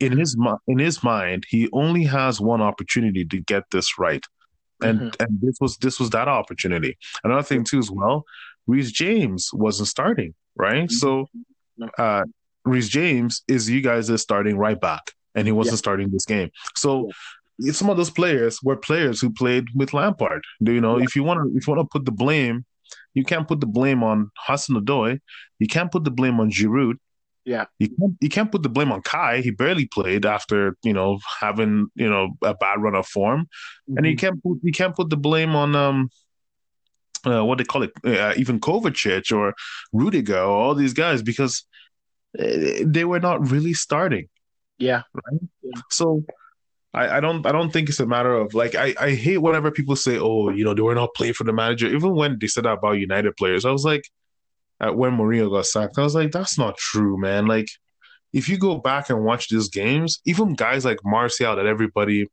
In his in his mind, he only has one opportunity to get this right and mm-hmm. and this was this was that opportunity. Another thing too as well, Reece James wasn't starting, right? Mm-hmm. So, uh, Reece James is you guys is starting right back, and he wasn't yeah. starting this game. So. Some of those players were players who played with Lampard. Do you know yeah. if you want to if you want to put the blame, you can't put the blame on Hudson Odoi. You can't put the blame on Giroud. Yeah. You can't you can't put the blame on Kai. He barely played after, you know, having, you know, a bad run of form. Mm-hmm. And you mm-hmm. can't put you can't put the blame on um uh, what they call it, uh, even Kovacic or Rudiger or all these guys because uh, they were not really starting. Yeah. Right. Yeah. So I, I, don't I don't think it's a matter of like I, I hate whenever people say, oh, you know, they were not playing for the manager. Even when they said that about United players, I was like, at when Mourinho got sacked. I was like, that's not true, man. Like, if you go back and watch these games, even guys like Martial that everybody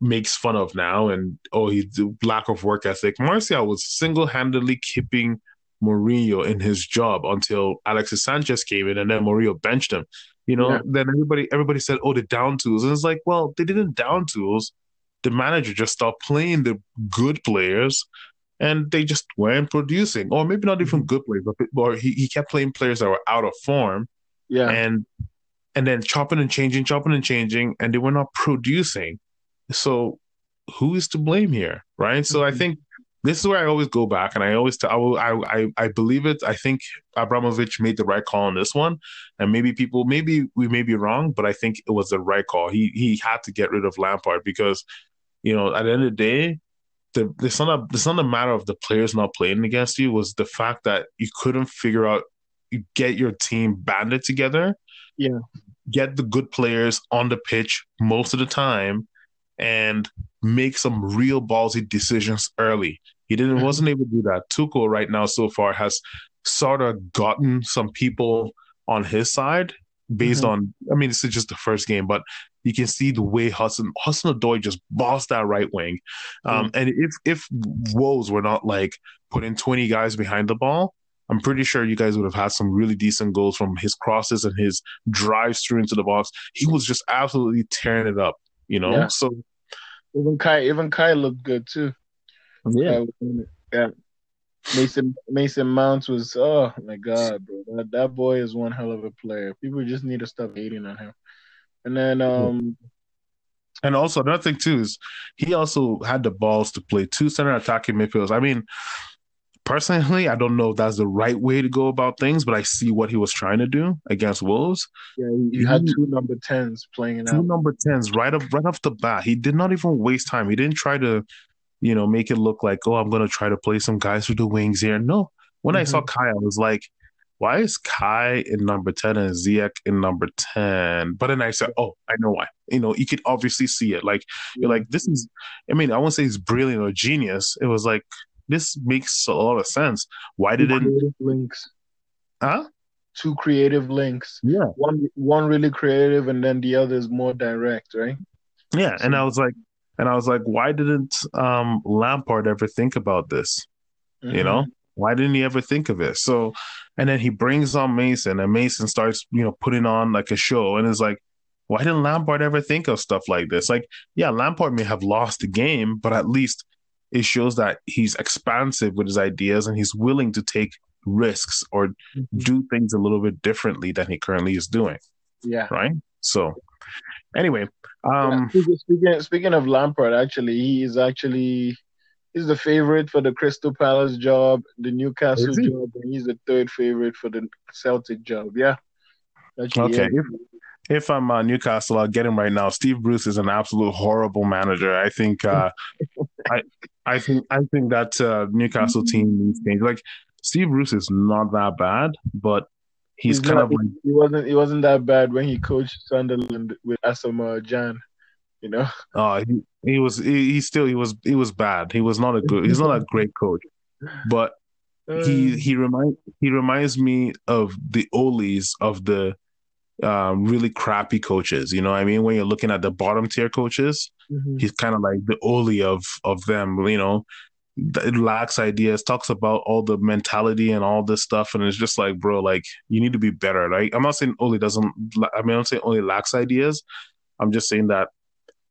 makes fun of now, and oh, he's lack of work ethic. Martial was single handedly keeping Mourinho in his job until Alexis Sanchez came in, and then Mourinho benched him. You know, yeah. then everybody everybody said, oh, the down tools, and it's like, well, they didn't down tools. The manager just stopped playing the good players and they just weren't producing, or maybe not even good players, but or he, he kept playing players that were out of form. Yeah. And and then chopping and changing, chopping and changing, and they were not producing. So who is to blame here? Right. So mm-hmm. I think this is where I always go back, and I always tell, I, will I, I believe it. I think Abramovich made the right call on this one, and maybe people, maybe we may be wrong, but I think it was the right call. He he had to get rid of Lampard because, you know, at the end of the day, the it's not a it's not a matter of the players not playing against you. Was the fact that you couldn't figure out you get your team banded together, yeah, get the good players on the pitch most of the time, and make some real ballsy decisions early. He didn't mm-hmm. wasn't able to do that. Tuchel right now so far has sort of gotten some people on his side based mm-hmm. on I mean this is just the first game, but you can see the way Hudson Hudson Odoi just bossed that right wing. Um, mm-hmm. and if if Wolves were not like putting 20 guys behind the ball, I'm pretty sure you guys would have had some really decent goals from his crosses and his drives through into the box. He was just absolutely tearing it up, you know. Yeah. So even Kai even Kai looked good too. Yeah. yeah. Mason Mason Mounts was oh my god, bro. That that boy is one hell of a player. People just need to stop hating on him. And then um and also another thing too is he also had the balls to play two center attacking midfielders. I mean, personally, I don't know if that's the right way to go about things, but I see what he was trying to do against Wolves. Yeah, you had two number tens playing two out. number tens right up right off the bat. He did not even waste time. He didn't try to you know, make it look like, oh, I'm going to try to play some guys through the wings here. No. When mm-hmm. I saw mm-hmm. Kai, I was like, why is Kai in number 10 and Ziyech in number 10? But then I said, oh, I know why. You know, you could obviously see it. Like, you're like, this is, I mean, I won't say it's brilliant or genius. It was like, this makes a lot of sense. Why did it? Links. Huh? Two creative links. Yeah. One, one really creative, and then the other is more direct, right? Yeah. So, and I was like, and I was like, why didn't um, Lampard ever think about this? Mm-hmm. You know, mm-hmm. why didn't he ever think of it? So, and then he brings on Mason, and Mason starts, you know, putting on like a show, and it's like, why didn't Lampard ever think of stuff like this? Like, yeah, Lampard may have lost the game, but at least it shows that he's expansive with his ideas and he's willing to take risks or mm-hmm. do things a little bit differently than he currently is doing. Yeah. Right. So, anyway, um, yeah, speaking speaking of Lampard, actually, he is actually he's the favorite for the Crystal Palace job, the Newcastle job, and he's the third favorite for the Celtic job. Yeah. Actually, okay. Yeah. If, if I'm uh, Newcastle, I'll get him right now. Steve Bruce is an absolute horrible manager. I think. Uh, I I think I think that uh, Newcastle team needs change. Like Steve Bruce is not that bad, but He's, he's kind not, of like he wasn't he wasn't that bad when he coached Sunderland with Asamoah Gyan, you know. Oh, he, he was he, he still he was he was bad. He was not a good he's not a great coach. But he uh. he remind he reminds me of the Ole's of the um, really crappy coaches. You know what I mean? When you're looking at the bottom tier coaches, mm-hmm. he's kind of like the Ole of of them. You know, it lacks ideas, talks about all the mentality and all this stuff, and it's just like, bro, like you need to be better. Like I'm not saying only doesn't. I mean, I'm saying only lacks ideas. I'm just saying that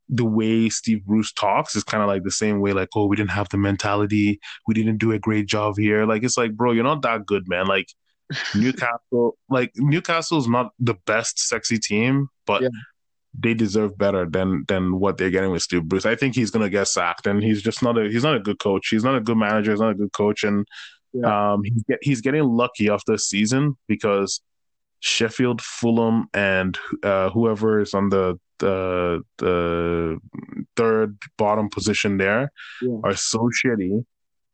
the way Steve Bruce talks is kind of like the same way, like, oh, we didn't have the mentality, we didn't do a great job here. Like it's like, bro, you're not that good, man. Like Newcastle, like Newcastle's not the best sexy team, but yeah they deserve better than than what they're getting with Steve Bruce. I think he's gonna get sacked, and he's just not a he's not a good coach. He's not a good manager. He's not a good coach, and yeah. um, he's get, he's getting lucky off this season because Sheffield, Fulham, and uh, whoever is on the the the third bottom position there yeah. are so shitty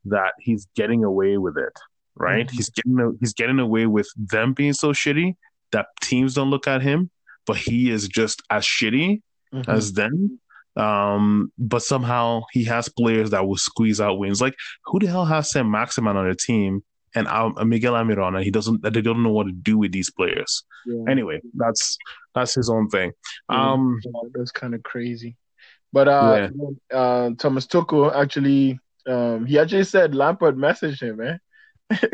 that he's getting away with it. Right? Mm-hmm. He's getting he's getting away with them being so shitty that teams don't look at him but he is just as shitty mm-hmm. as them. Um, but somehow he has players that will squeeze out wins. Like who the hell has Saint-Maximin on their team and um, Miguel Almiron, and he doesn't. They don't know what to do with these players. Yeah. Anyway, that's that's his own thing. Um, yeah, that's kind of crazy. But uh, yeah. uh, Thomas Tuchel actually, um, he actually said Lampard messaged him, man.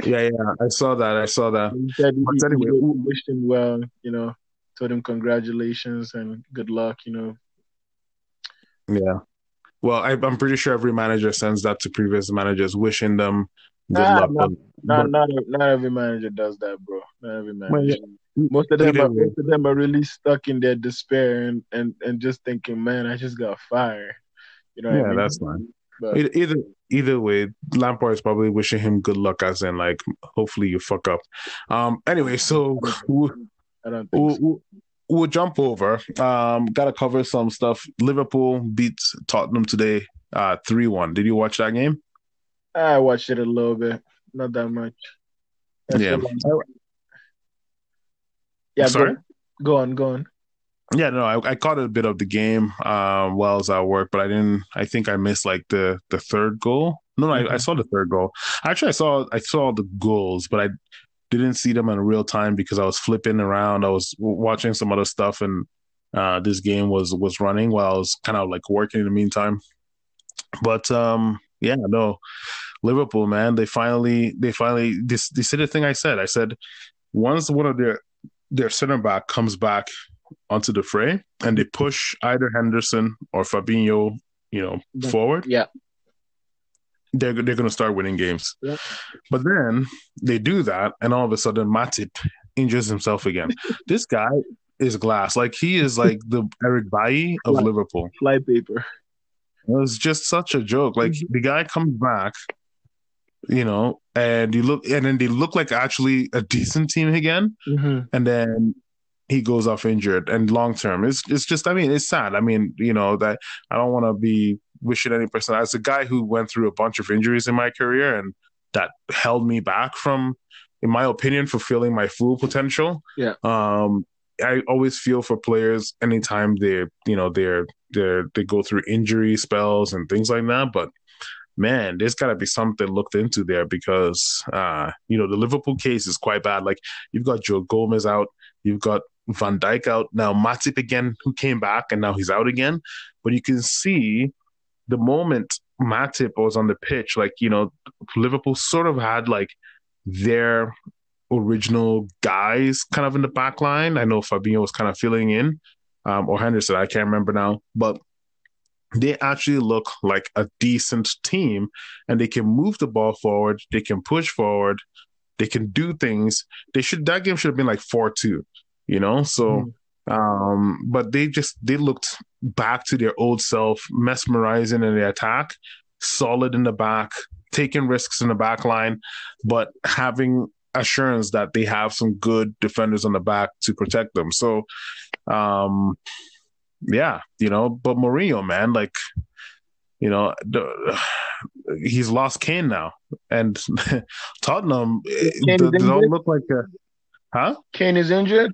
yeah, yeah, I saw that. I saw that. He said he, anyway, he wished him well, you know told him congratulations and good luck, you know. Yeah. well, I, am pretty sure every manager sends that to previous managers, wishing them good nah, luck. Not, not, not, not, every manager does that, bro. Not every manager. Well, yeah. Most of them, are, most of them are really stuck in their despair and, and, and just thinking, man, I just got fired. You know? yeah, I mean? that's fine. But, either either way, Lampard is probably wishing him good luck, as in like, hopefully you fuck up. Um. Anyway, so I don't think we'll, so. we'll, we'll jump over. Um. Got to cover some stuff. Liverpool beats Tottenham today, uh, three one. Did you watch that game? I watched it a little bit, not that much. That's yeah. Yeah. Sorry. Go, go on. Go on. Yeah, no, I, I, caught a bit of the game um, while I was at work, but I didn't. I think I missed like the the third goal. No, no, mm-hmm. I, I, saw the third goal. Actually, I saw I saw the goals, but I didn't see them in real time because I was flipping around. I was watching some other stuff, and uh, this game was was running while I was kind of like working in the meantime. But um, yeah, no, Liverpool, man, they finally they finally this they said the thing I said. I said once one of their their center back comes back onto the fray and they push either Henderson or Fabinho, you know, forward. Yeah. They're they're gonna start winning games. Yeah. But then they do that and all of a sudden Matip injures himself again. this guy is glass. Like he is like the Eric Bailly of Fly, Liverpool. Flypaper. It was just such a joke. Like mm-hmm. the guy comes back, you know, and you look and then they look like actually a decent team again. Mm-hmm. And then he goes off injured and long term. It's it's just I mean it's sad. I mean you know that I don't want to be wishing any person as a guy who went through a bunch of injuries in my career and that held me back from, in my opinion, fulfilling my full potential. Yeah. Um, I always feel for players anytime they you know they're they they go through injury spells and things like that, but. Man, there's got to be something looked into there because, uh, you know, the Liverpool case is quite bad. Like you've got Joe Gomez out, you've got Van Dijk out. Now Matip again, who came back and now he's out again. But you can see the moment Matip was on the pitch, like, you know, Liverpool sort of had like their original guys kind of in the back line. I know Fabinho was kind of filling in, um, or Henderson, I can't remember now. But they actually look like a decent team and they can move the ball forward, they can push forward, they can do things. They should that game should have been like four two you know so mm. um but they just they looked back to their old self mesmerizing in the attack solid in the back taking risks in the back line but having assurance that they have some good defenders on the back to protect them. So um yeah you know but Mourinho man like you know the, he's lost Kane now. And Tottenham Kane don't look like a huh? Kane is injured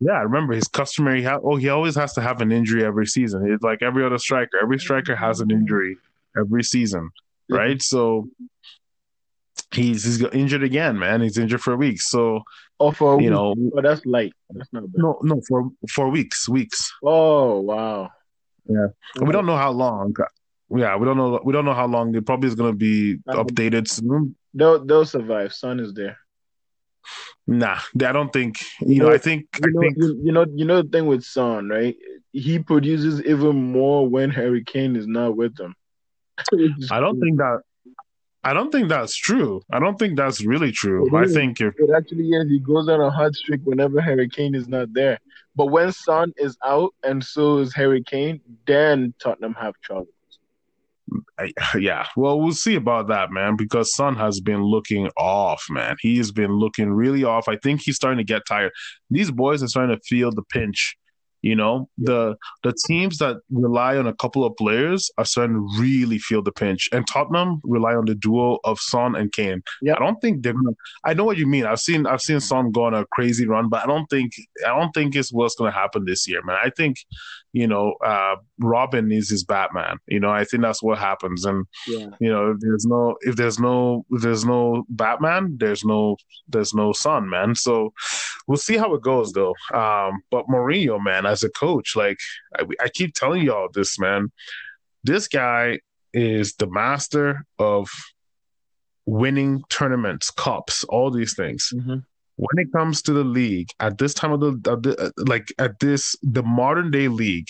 yeah, I remember his customary. Ha- oh, he always has to have an injury every season. It's like every other striker. Every striker has an mm-hmm. injury every season, right? So he's he's got injured again, man. He's injured for a week. So oh, for you week. know, oh, that's light. That's not bad. No, no, for for weeks, weeks. Oh wow. Yeah, we don't know how long. Yeah, we don't know. We don't know how long. It probably is going to be updated soon. They'll they'll survive. Son is there. Nah, I don't think. You, know, I think. You I know, think you, know. You know the thing with Son, right? He produces even more when Harry Kane is not with him. I don't think that. I don't think that's true. I don't think that's really true. I think if it actually is, he goes on a hot streak whenever Harry Kane is not there. But when Son is out and so is Harry Kane, then Tottenham have trouble. yeah, well, we'll see about that, man, because Son has been looking off, man. He's been looking really off. I think he's starting to get tired. These boys are starting to feel the pinch you know, the the teams that rely on a couple of players are starting to really feel the pinch. And Tottenham rely on the duo of Son and Kane. Yeah. I don't think they're gonna I know what you mean. I've seen I've seen Son go on a crazy run, but I don't think I don't think it's what's gonna happen this year, man. I think, you know, uh, Robin is his Batman. You know, I think that's what happens. And yeah. you know, if there's no if there's no if there's no Batman, there's no there's no Son, man. So we'll see how it goes though. Um, but Mourinho, man, as a coach. Like I, I keep telling y'all this, man. This guy is the master of winning tournaments, cups, all these things. Mm-hmm. When it comes to the league, at this time of the, of the, like at this the modern day league,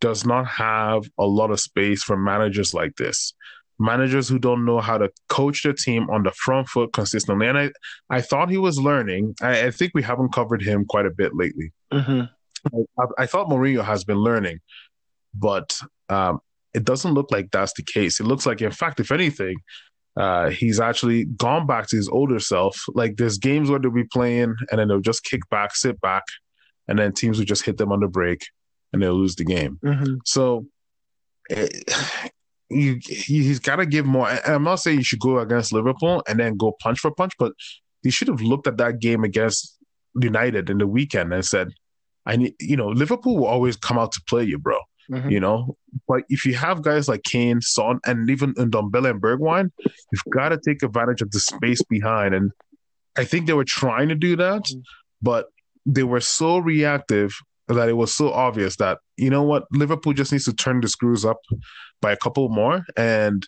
does not have a lot of space for managers like this. Managers who don't know how to coach their team on the front foot consistently. And I, I thought he was learning. I, I think we haven't covered him quite a bit lately. Mm-hmm. I, I, thought Mourinho has been learning, but um, it doesn't look like that's the case. It looks like, in fact, if anything, uh, he's actually gone back to his older self. Like there's games where they'll be playing and then they'll just kick back, sit back, and then teams will just hit them on the break and they'll lose the game. Mm-hmm. So it, you, he's got to give more. I'm not saying you should go against Liverpool and then go punch for punch, but he should have looked at that game against United in the weekend and said, "I need, you know, Liverpool will always come out to play you, bro. Mm-hmm. You know, but if you have guys like Kane, Son, and even Ndombele and Bergwijn, you've got to take advantage of the space behind. And I think they were trying to do that, mm-hmm. but they were so reactive that it was so obvious that you know what Liverpool just needs to turn the screws up by a couple more and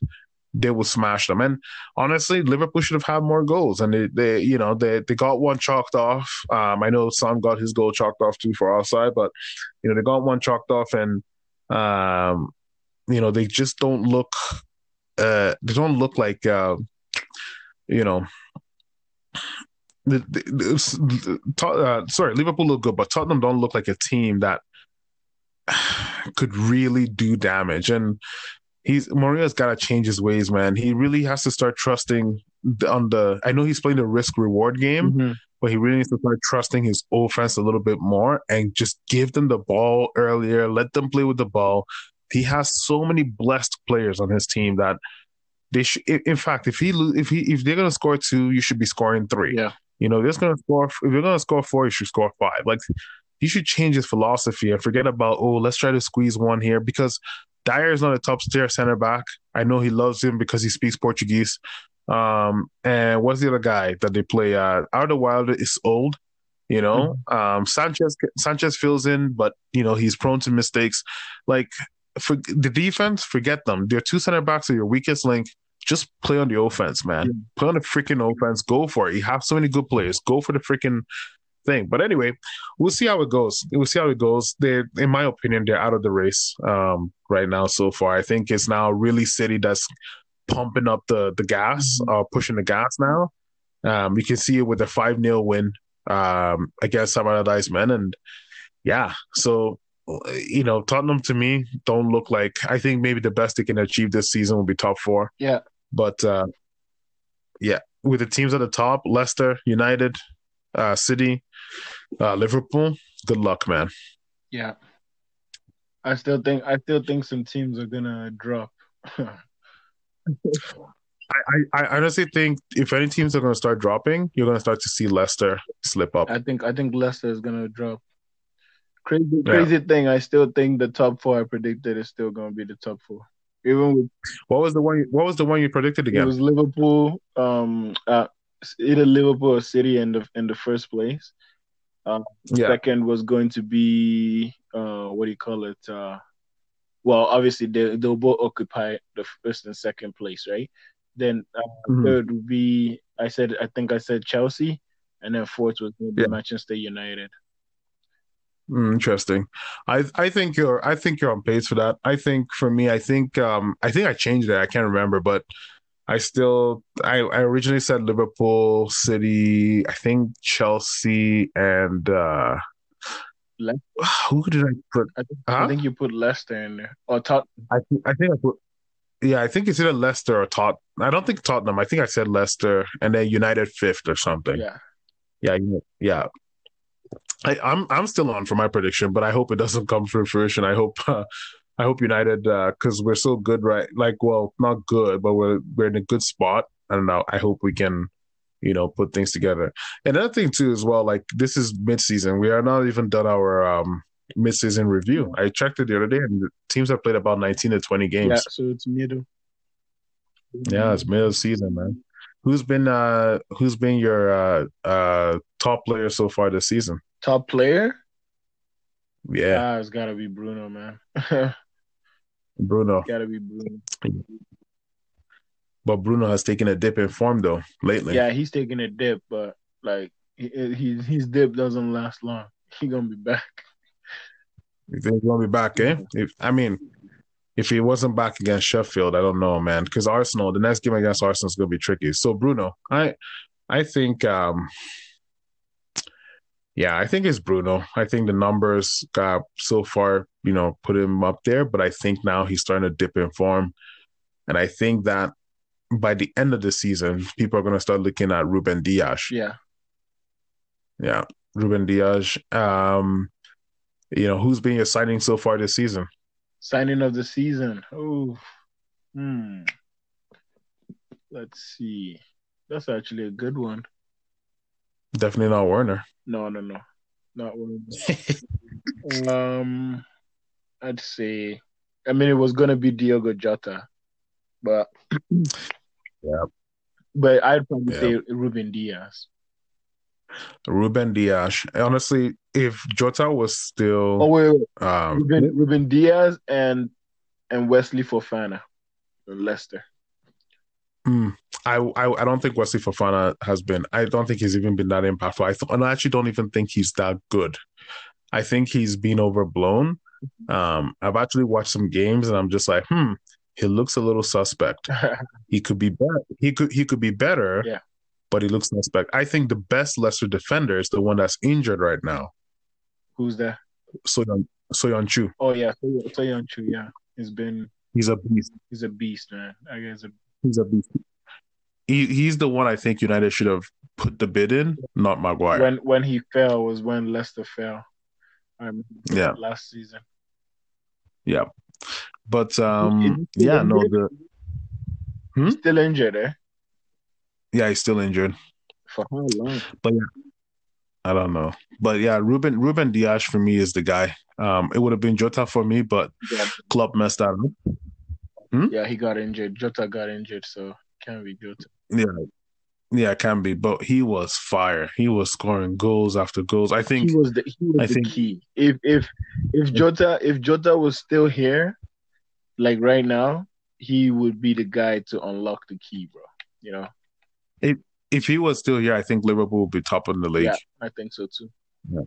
they will smash them. And honestly, Liverpool should have had more goals, and they, they you know, they they got one chalked off. Um, I know Son got his goal chalked off too for offside, but you know they got one chalked off, and um, you know they just don't look, uh, they don't look like, uh, you know, the, the, the, uh, sorry, Liverpool look good, but Tottenham don't look like a team that could really do damage. And he's Mourinho's got to change his ways, man. He really has to start trusting on the. I know he's playing the risk reward game, mm-hmm. But he really needs to start trusting his offense a little bit more and just give them the ball earlier. Let them play with the ball. He has so many blessed players on his team that they should. In fact, if he if he if they're gonna score two, you should be scoring three. Yeah. You know, they're gonna score. If you're gonna score four, you should score five. Like he should change his philosophy and forget about oh, let's try to squeeze one here because Dier is not a top tier center back. I know he loves him because he speaks Portuguese. Um, and what's the other guy that they play? Uh, Alderweireld is old. You know, mm-hmm. um, Sanchez Sanchez fills in, but you know he's prone to mistakes. Like for the defense, forget them. Their two center backs are your weakest link. Just play on the offense, man. Play on the freaking offense. Go for it. You have so many good players. Go for the freaking thing. But anyway, we'll see how it goes. We'll see how it goes. They, in my opinion, they're out of the race um, right now so far. I think it's now really City that's pumping up the the gas, mm-hmm. uh, pushing the gas now. Um, you can see it with a five 0 win um, against Sam Allardyce men, and yeah, so you know Tottenham to me don't look like. I think maybe the best they can achieve this season will be top four. Yeah, but uh, yeah, with the teams at the top, Leicester, United, uh, City, uh, Liverpool. Good luck, man. Yeah, I still think I still think some teams are gonna drop. I, I honestly think if any teams are going to start dropping, you're going to start to see Leicester slip up. I think I think Leicester is going to drop. Crazy crazy yeah. thing. I still think the top four I predicted is still going to be the top four. Even with what was the one? What was the one you predicted again? It was Liverpool. Um, uh, either Liverpool or City in the in the first place. Uh, yeah. Second was going to be uh, what do you call it? Uh, well, obviously they they'll both occupy the first and second place, right? Then uh, mm-hmm. third would be I said I think I said Chelsea, and then fourth was be yeah. Manchester United. Mm, interesting. I I think you're I think you're on pace for that. I think for me, I think um I think I changed it. I can't remember, but I still I, I originally said Liverpool, City, I think Chelsea, and uh Leicester. who did I put? I think, huh? I think you put Leicester in there or Tot. I think I think I put. Yeah, I think it's either Leicester or Tot. I don't think Tottenham. I think I said Leicester and then United fifth or something. Yeah, yeah, yeah. I, am I'm, I'm still on for my prediction, but I hope it doesn't come to fruition. I hope uh, I hope United because uh, we're so good, right? Like, well, not good, but we're we're in a good spot. I don't know. I hope we can, you know, put things together. Another thing too, as well, like this is mid-season. We are not even done our um, mid-season review. I checked it the other day, and the teams have played about 19 to 20 games. Yeah, so it's middle. Yeah, it's middle season, man. Who's been uh who's been your uh uh top player so far this season? Top player? Yeah. Ah, it's gotta be Bruno, man. Bruno. It's gotta be Bruno. But Bruno has taken a dip in form though lately. Yeah, he's taking a dip, but like he, his dip doesn't last long. He gonna be back. You think he's gonna be back, eh? If I mean, if he wasn't back against Sheffield, I don't know, man. Because Arsenal, the next game against Arsenal is gonna be tricky. So Bruno, I I think um yeah, I think it's Bruno. I think the numbers got so far, you know, put him up there, but I think now he's starting to dip in form. And I think that by the end of the season, people are going to start looking at Ruben Dias. Yeah. Yeah. Ruben Dias. Um, you know, who's been your signing so far this season? Signing of the season. Oh, hmm. Let's see. That's actually a good one. Definitely not Werner. No, no, no, not Werner. um, I'd say. I mean, it was gonna be Diogo Jota, but yeah. But I'd probably Yeah. say Ruben Dias. Ruben Dias. Honestly, if Jota was still Oh wait, wait. um, Ruben, Ruben Dias and and Wesley Fofana, Leicester. Mm, I, I I don't think Wesley Fofana has been. I don't think he's even been that impactful. I th- and I actually don't even think he's that good. I think he's been overblown. Um, I've actually watched some games, and I'm just like, hmm, he looks a little suspect. He could be better. He could he could be better. Yeah. But he looks suspect. I think the best Leicester defender is the one that's injured right now. Who's that? Soyeon Söyüncü. Oh yeah, Söyüncü. Yeah, he's been He's a beast. he's a beast, man. I guess a, He's a beast. He he's the one I think United should have put the bid in, not Maguire. when when he fell was when Leicester fell. I Yeah. last season. Yeah. But um yeah, no the Hmm? Still injured, eh? yeah, he's still injured. For how long? But yeah, I don't know. But yeah, Ruben Ruben Dias for me is the guy. Um it would have been Jota for me, but Yeah, Klopp messed that up. yeah, he got injured. Jota got injured, so can't be Jota. Yeah. Yeah, it can be. But he was fire. He was scoring goals after goals. I think He was the he was I the think- key. If if if Jota if Jota was still here, like right now, he would be the guy to unlock the key, bro. You know? if if he was still here, I think Liverpool would be top in the league. Yeah, I think so too. Yeah,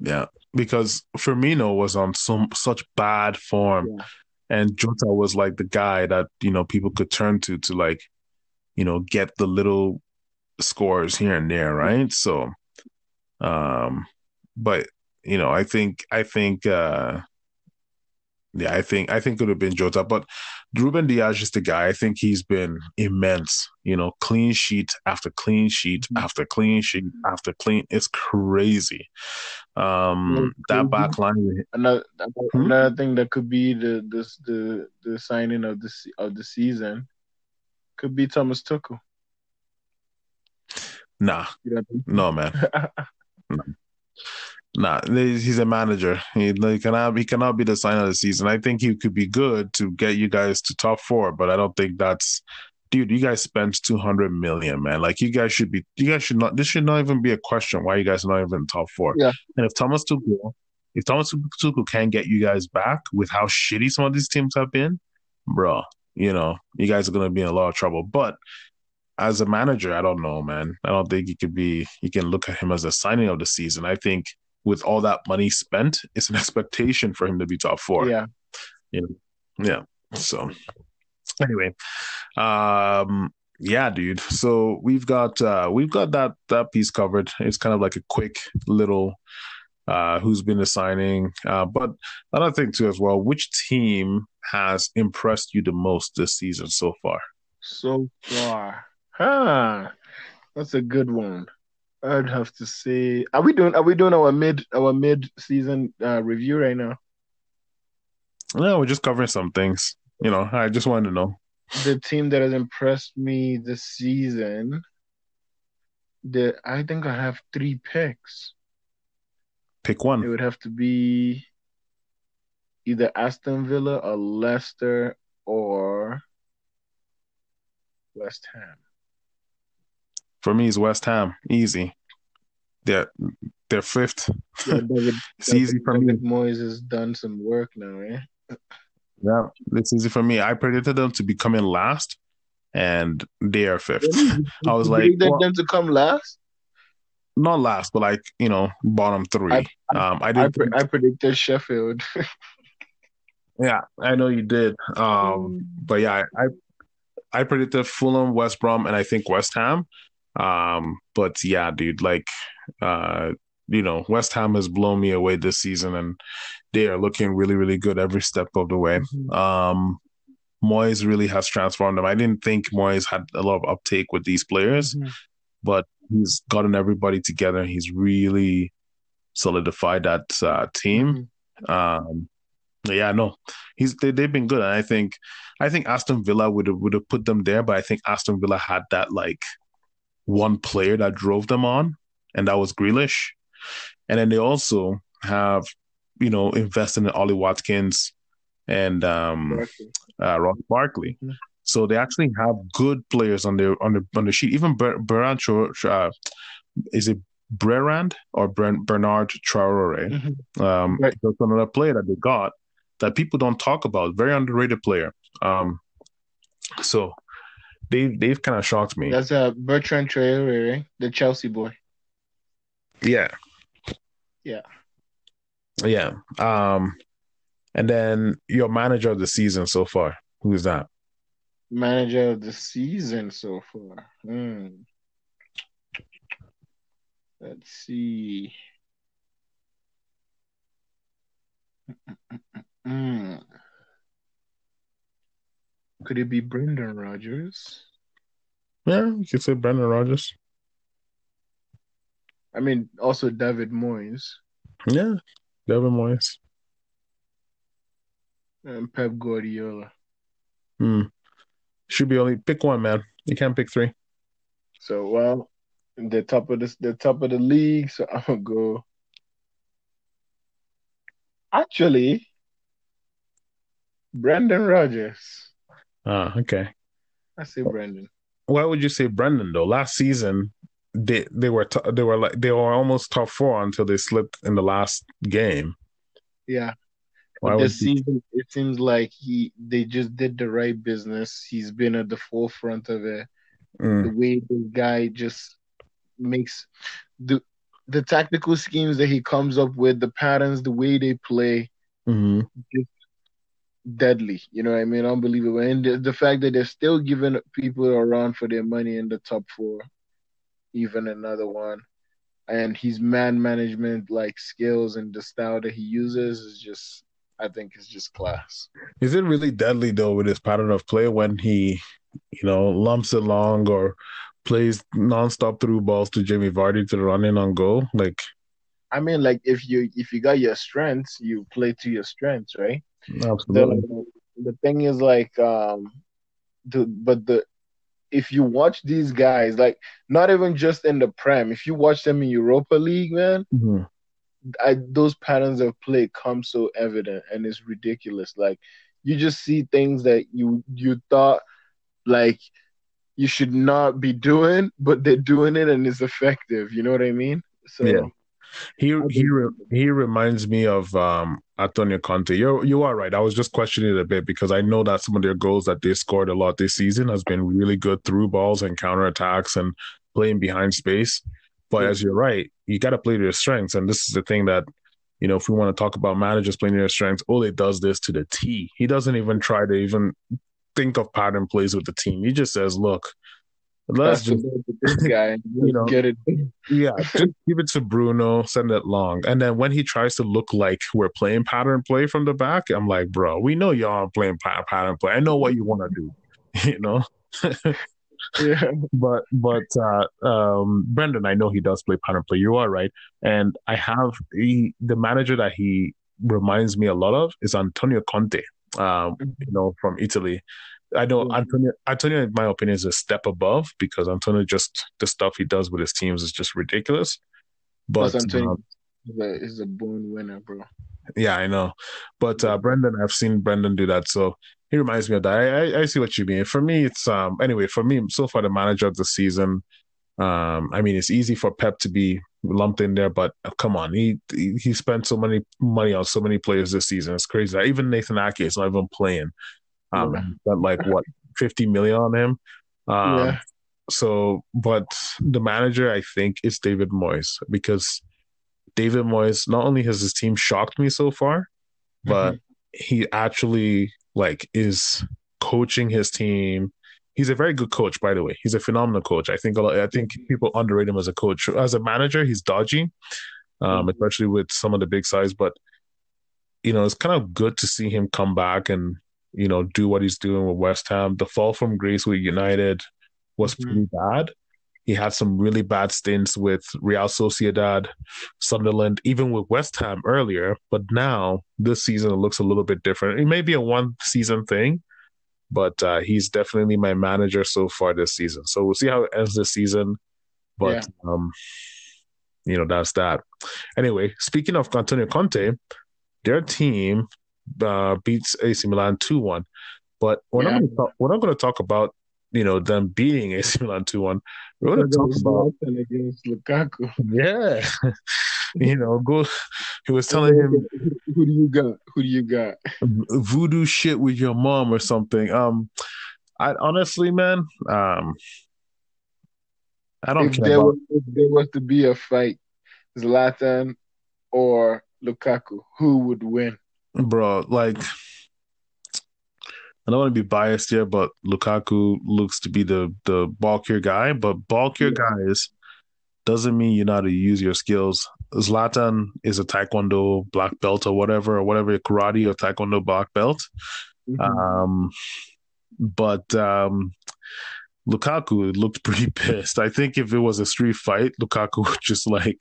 Yeah, because Firmino was on some such bad form, Yeah. and Jota was like the guy that you know people could turn to to like, you know, get the little scores here and there, right? So, um, but you know, I think I think, uh, yeah, I think I think it would have been Jota, but Ruben Dias is the guy. I think he's been immense. You know, clean sheet after clean sheet Mhm. after clean sheet after clean. It's crazy. Um, that back line. Another Hmm? another thing that could be the the the, the signing of the of the season could be Thomas Tuchel. Nah, You know what no, man. I mean? Nah, he's a manager. He, he cannot he cannot be the sign of the season. I think he could be good to get you guys to top four, but I don't think that's dude, you guys spent two hundred million, man. Like you guys should be you guys should not this should not even be a question why you guys are not even in top four. Yeah. And if Thomas Tuchel if Thomas Tuchel can get you guys back with how shitty some of these teams have been, bro, you know, you guys are gonna be in a lot of trouble. But as a manager, I don't know, man. I don't think he could be you can look at him as a signing of the season. I think with all that money spent, it's an expectation for him to be top four. yeah. Yeah. So anyway, um yeah, dude. So we've got uh we've got that that piece covered. It's kind of like a quick little uh who's been assigning. Uh but another thing too as well, which team has impressed you the most this season so far? So far, huh? That's a good one. I'd have to say, are we doing are we doing our mid our mid season uh, review right now? No, we're just covering some things. You know, I just wanted to know. The team that has impressed me this season, the I think I have three picks. Pick one. It would have to be either Aston Villa or Leicester or West Ham. For me, it's West Ham. Easy. They're they're fifth. Yeah, David, It's easy for me. David Moyes has done some work now, eh? Yeah, it's easy for me. I predicted them to be coming last, and they are fifth. I was You like, predicted well- them to come last. not last, but like you know, bottom three. I, I, um, I I, did. pre- I predicted Sheffield. yeah, I know you did. Um, but yeah, I, I I predicted Fulham, West Brom, and I think West Ham. Um, but yeah, dude, like, uh, you know, West Ham has blown me away this season, and they are looking really, really good every step of the way. Mhm. Um, Moyes really has transformed them. I didn't think Moyes had a lot of uptake with these players, Mhm. but he's gotten everybody together. He's really solidified that uh, team. Mhm. Um, yeah, no, he's they, they've been good, and I think I think Aston Villa would have would have put them there, but I think Aston Villa had that like one player that drove them on, and that was Grealish, and then they also have you know invested in Ollie Watkins and um, Barkley. uh, Ross Barkley. Mhm. So they actually have good players on their on the on the sheet. Even Ber- Bernard, Tra- Tra- is it Brerand or Bern- Bernard Traore? Mhm. Um, Right. that's another player that they got that people don't talk about. Very underrated player. Um, so they they've kind of shocked me. That's uh, Bertrand Traore, right? the Chelsea boy. Yeah. Yeah. Yeah. Um, and then your manager of the season so far. Who is that? Manager of the season so far. Hmm. Let's see. Could it be Brendan Rodgers? Yeah, you could say Brendan Rodgers. I mean, also David Moyes Yeah. David Moyes. and Pep Guardiola. Hmm. Should be only pick one, man. You can't pick three. So, well, the top of the the top of the league. So I'm gonna go. Actually, Brendan Rodgers. Ah, okay. I say Brendan. Why would you say Brendan though? Last season, they they were t- they were like they were almost top four until they slipped in the last game. Yeah. Why this you- season, it seems like he they just did the right business. He's been at the forefront of it. Mm, The way the guy just makes the the tactical schemes that he comes up with, the patterns, the way they play, mhm. Deadly. You know what I mean? Unbelievable. And the, the fact that they're still giving people a run for their money in the top four, even another one. And his man management like skills and the style that he uses is just I think is just class. Is it really deadly though with his pattern of play when he, you know, lumps it long or plays nonstop through balls to Jamie Vardy to run in on goal? Like, I mean like if you if you got your strengths, you play to your strengths, right? Absolutely. the the thing is like um the but the if you watch these guys like not even just in the prem if you watch them in europa league man Mhm. I, those patterns of play come so evident and it's ridiculous like you just see things that you you thought like you should not be doing but they're doing it and it's effective you know what i mean so Yeah. He he re, he reminds me of um Antonio Conte. You're you are right. I was just questioning it a bit because I know that some of their goals that they scored a lot this season has been really good through balls and counterattacks and playing behind space. But Yeah. as you're right, you got to play to your strengths, and this is the thing that you know if we want to talk about managers playing to their strengths, Ole does this to the T. He doesn't even try to even think of pattern plays with the team. He just says, "Look, let's just this guy You know, get it yeah, just give it to Bruno, send it long. And then when he tries to look like we're playing pattern play from the back, I'm like, bro, we know y'all are playing pattern play. I know what you want to do, you know. yeah but but uh, um, Brendan, I know he does play pattern play. You are right, and I have he, the manager that he reminds me a lot of is Antonio Conte. Um, you know, from Italy. I know. Antonio. Antonio, in my opinion, is a step above because Antonio just the stuff he does with his teams is just ridiculous. But Plus, Antonio um, is a, is a born winner, bro. yeah, I know. But uh, Brendan, I've seen Brendan do that, so he reminds me of that. I, I, I see what you mean. For me, it's um anyway. For me, so far the manager of the season. Um, I mean, it's easy for Pep to be lumped in there, but uh, come on, he he he spent so many money on so many players this season. It's crazy. Even Nathan Ake is not even playing. Um, Yeah. spent like what fifty million on him. Um, Yeah. so, but the manager, I think, is David Moyes because David Moyes not only has his team shocked me so far, but mm-hmm. he actually like is coaching his team. He's a very good coach, by the way. He's a phenomenal coach. I think a lot, I think people underrate him as a coach. As a manager, he's dodgy, um, mm-hmm. especially with some of the big size. But you know, it's kind of good to see him come back and you know do what he's doing with West Ham. The fall from grace with United was mm-hmm. pretty bad. He had some really bad stints with Real Sociedad, Sunderland, even with West Ham earlier. But now this season it looks a little bit different. It may be a one season thing, but uh, he's definitely my manager so far this season. So we'll see how it ends this season. But yeah. um, you know, that's that. Anyway, speaking of Antonio Conte, their team uh, beats AC Milan two one. But we're yeah. going to talk, we're not going to talk about you know them beating AC Milan two one. We're going to talk about against Lukaku. Yeah, you know, go. He was telling him, "Who do you got? Who do you got? Voodoo shit with your mom or something." Um, I honestly, man, um, I don't if care. There about... was, if there was to be a fight, Zlatan or Lukaku, who would win? Bro, like I don't want to be biased here, but Lukaku looks to be the the bulkier guy. But bulkier guys doesn't mean you know how to use your skills. Zlatan is a Taekwondo black belt or whatever, or whatever karate or Taekwondo black belt. Mm-hmm. Um, but um, Lukaku looked pretty pissed. I think if it was a street fight, Lukaku would just like,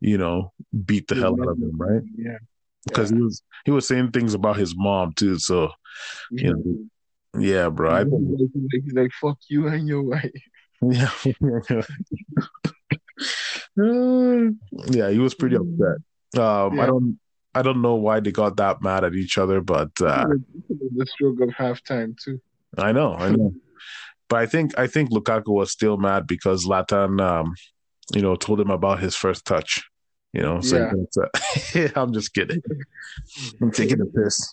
you know, beat the hell out of him, right? Yeah because yeah. he was he was saying things about his mom too. So, you know, yeah, bro. I think he's like, "Fuck you and your wife." Yeah, yeah. He was pretty upset. Um, yeah. I don't, I don't know why they got that mad at each other, but uh, the stroke of halftime too. I know, I know. but I think I think Lukaku was still mad because Zlatan, um, you know, told him about his first touch. You know, so yeah. I'm just kidding. I'm taking a piss.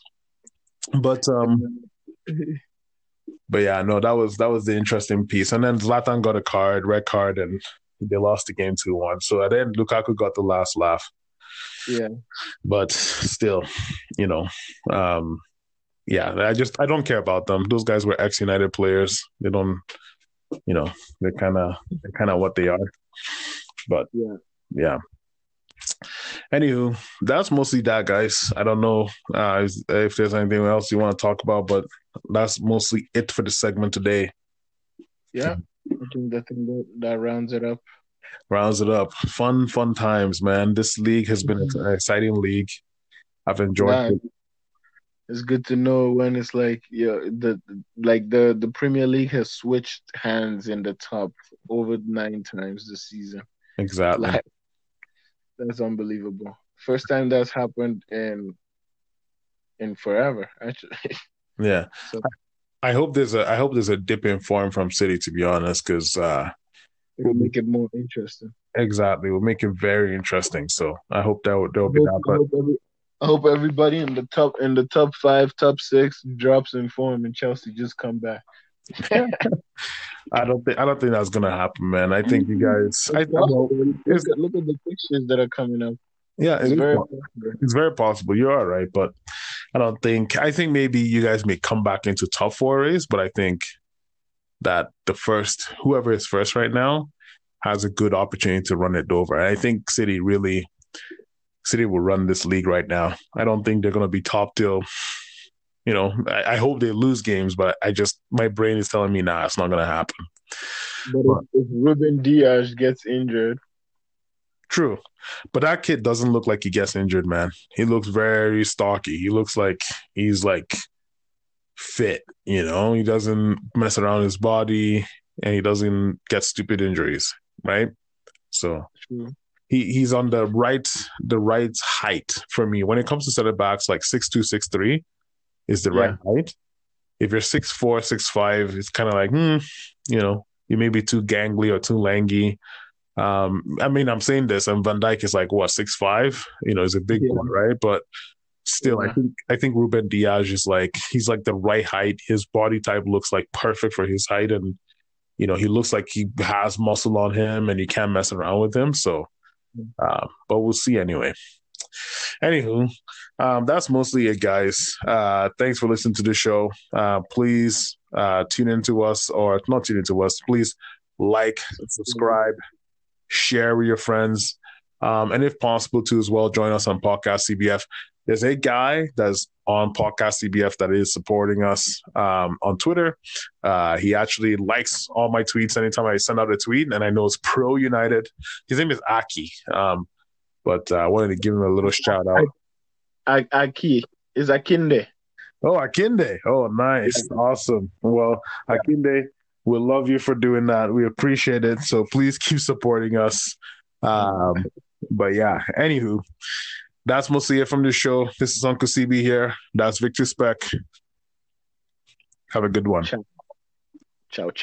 But um but yeah, no, that was that was the interesting piece. And then Zlatan got a card, red card, and they lost the game two one. So at the end, Lukaku got the last laugh. Yeah. But still, you know, um yeah, I just I don't care about them. Those guys were ex United players. They don't you know, they're kinda they're kinda what they are. But yeah. Yeah. Anywho, that's mostly that, guys. I don't know uh, if there's anything else you want to talk about, but that's mostly it for the segment today. Yeah, I think that thing that, that rounds it up. Rounds it up. Fun, fun times, man. This league has been an exciting league. I've enjoyed yeah, it. It's good to know when it's like yeah, the like the the Premier League has switched hands in the top over nine times this season. Exactly. Like, that's unbelievable. First time that's happened in in forever, actually. Yeah. So, I hope there's a I hope there's a dip in form from City to be honest, because uh it'll make it more interesting. Exactly, It will make it very interesting. So I hope that there will be that. But I hope, every, I hope everybody in the top in the top five, top six drops in form, and Chelsea just come back. I don't think I don't think that's gonna happen, man. I think you mm-hmm. guys. I, look, at, look at the pictures that are coming up. Yeah, it's, it's very possible. it's very possible. You're all right, but I don't think. I think maybe you guys may come back into top four race, but I think that the first whoever is first right now has a good opportunity to run it over. And I think City really City will run this league right now. I don't think they're going to be top till you know, I, I, hope they lose games, but I just my brain is telling me, nah, it's not gonna happen. But, but if, if Ruben Dias gets injured, true, but that kid doesn't look like he gets injured, man. He looks very stocky. He looks like he's like fit. You know, he doesn't mess around his body, and he doesn't get stupid injuries, right? So. True. He, he's on the right the right height for me when it comes to center backs like six two six three is the yeah. right height. If you're six four, six five, it's kind of like, hmm, you know, you may be too gangly or too langy. Um, I mean, I'm saying this, and Van Dijk is like what six five, you know, is a big yeah. one, right? But still, yeah. I think I think Ruben Dias is like he's like the right height. His body type looks like perfect for his height, and you know, he looks like he has muscle on him and you can't mess around with him. So, uh, but we'll see anyway. Anywho, um, that's mostly it, guys. Uh, thanks for listening to the show. Uh, please uh, tune into us or not tune into us. Please like, subscribe, share with your friends. Um, and if possible, to as well, join us on Podcast CBF. There's a guy that's on Podcast CBF that is supporting us um, on Twitter. Uh, he actually likes all my tweets anytime I send out a tweet, and I know it's pro United. His name is Aki, um, but uh, I wanted to give him a little shout out. Aki is Akinde. Oh, Akinde. Oh, nice. Awesome. Well, Akinde, we love you for doing that. We appreciate it. So please keep supporting us. Um, but yeah, anywho, that's mostly it from the show. This is Uncle CB here. That's Victor Speck. Have a good one. Ciao. Ciao.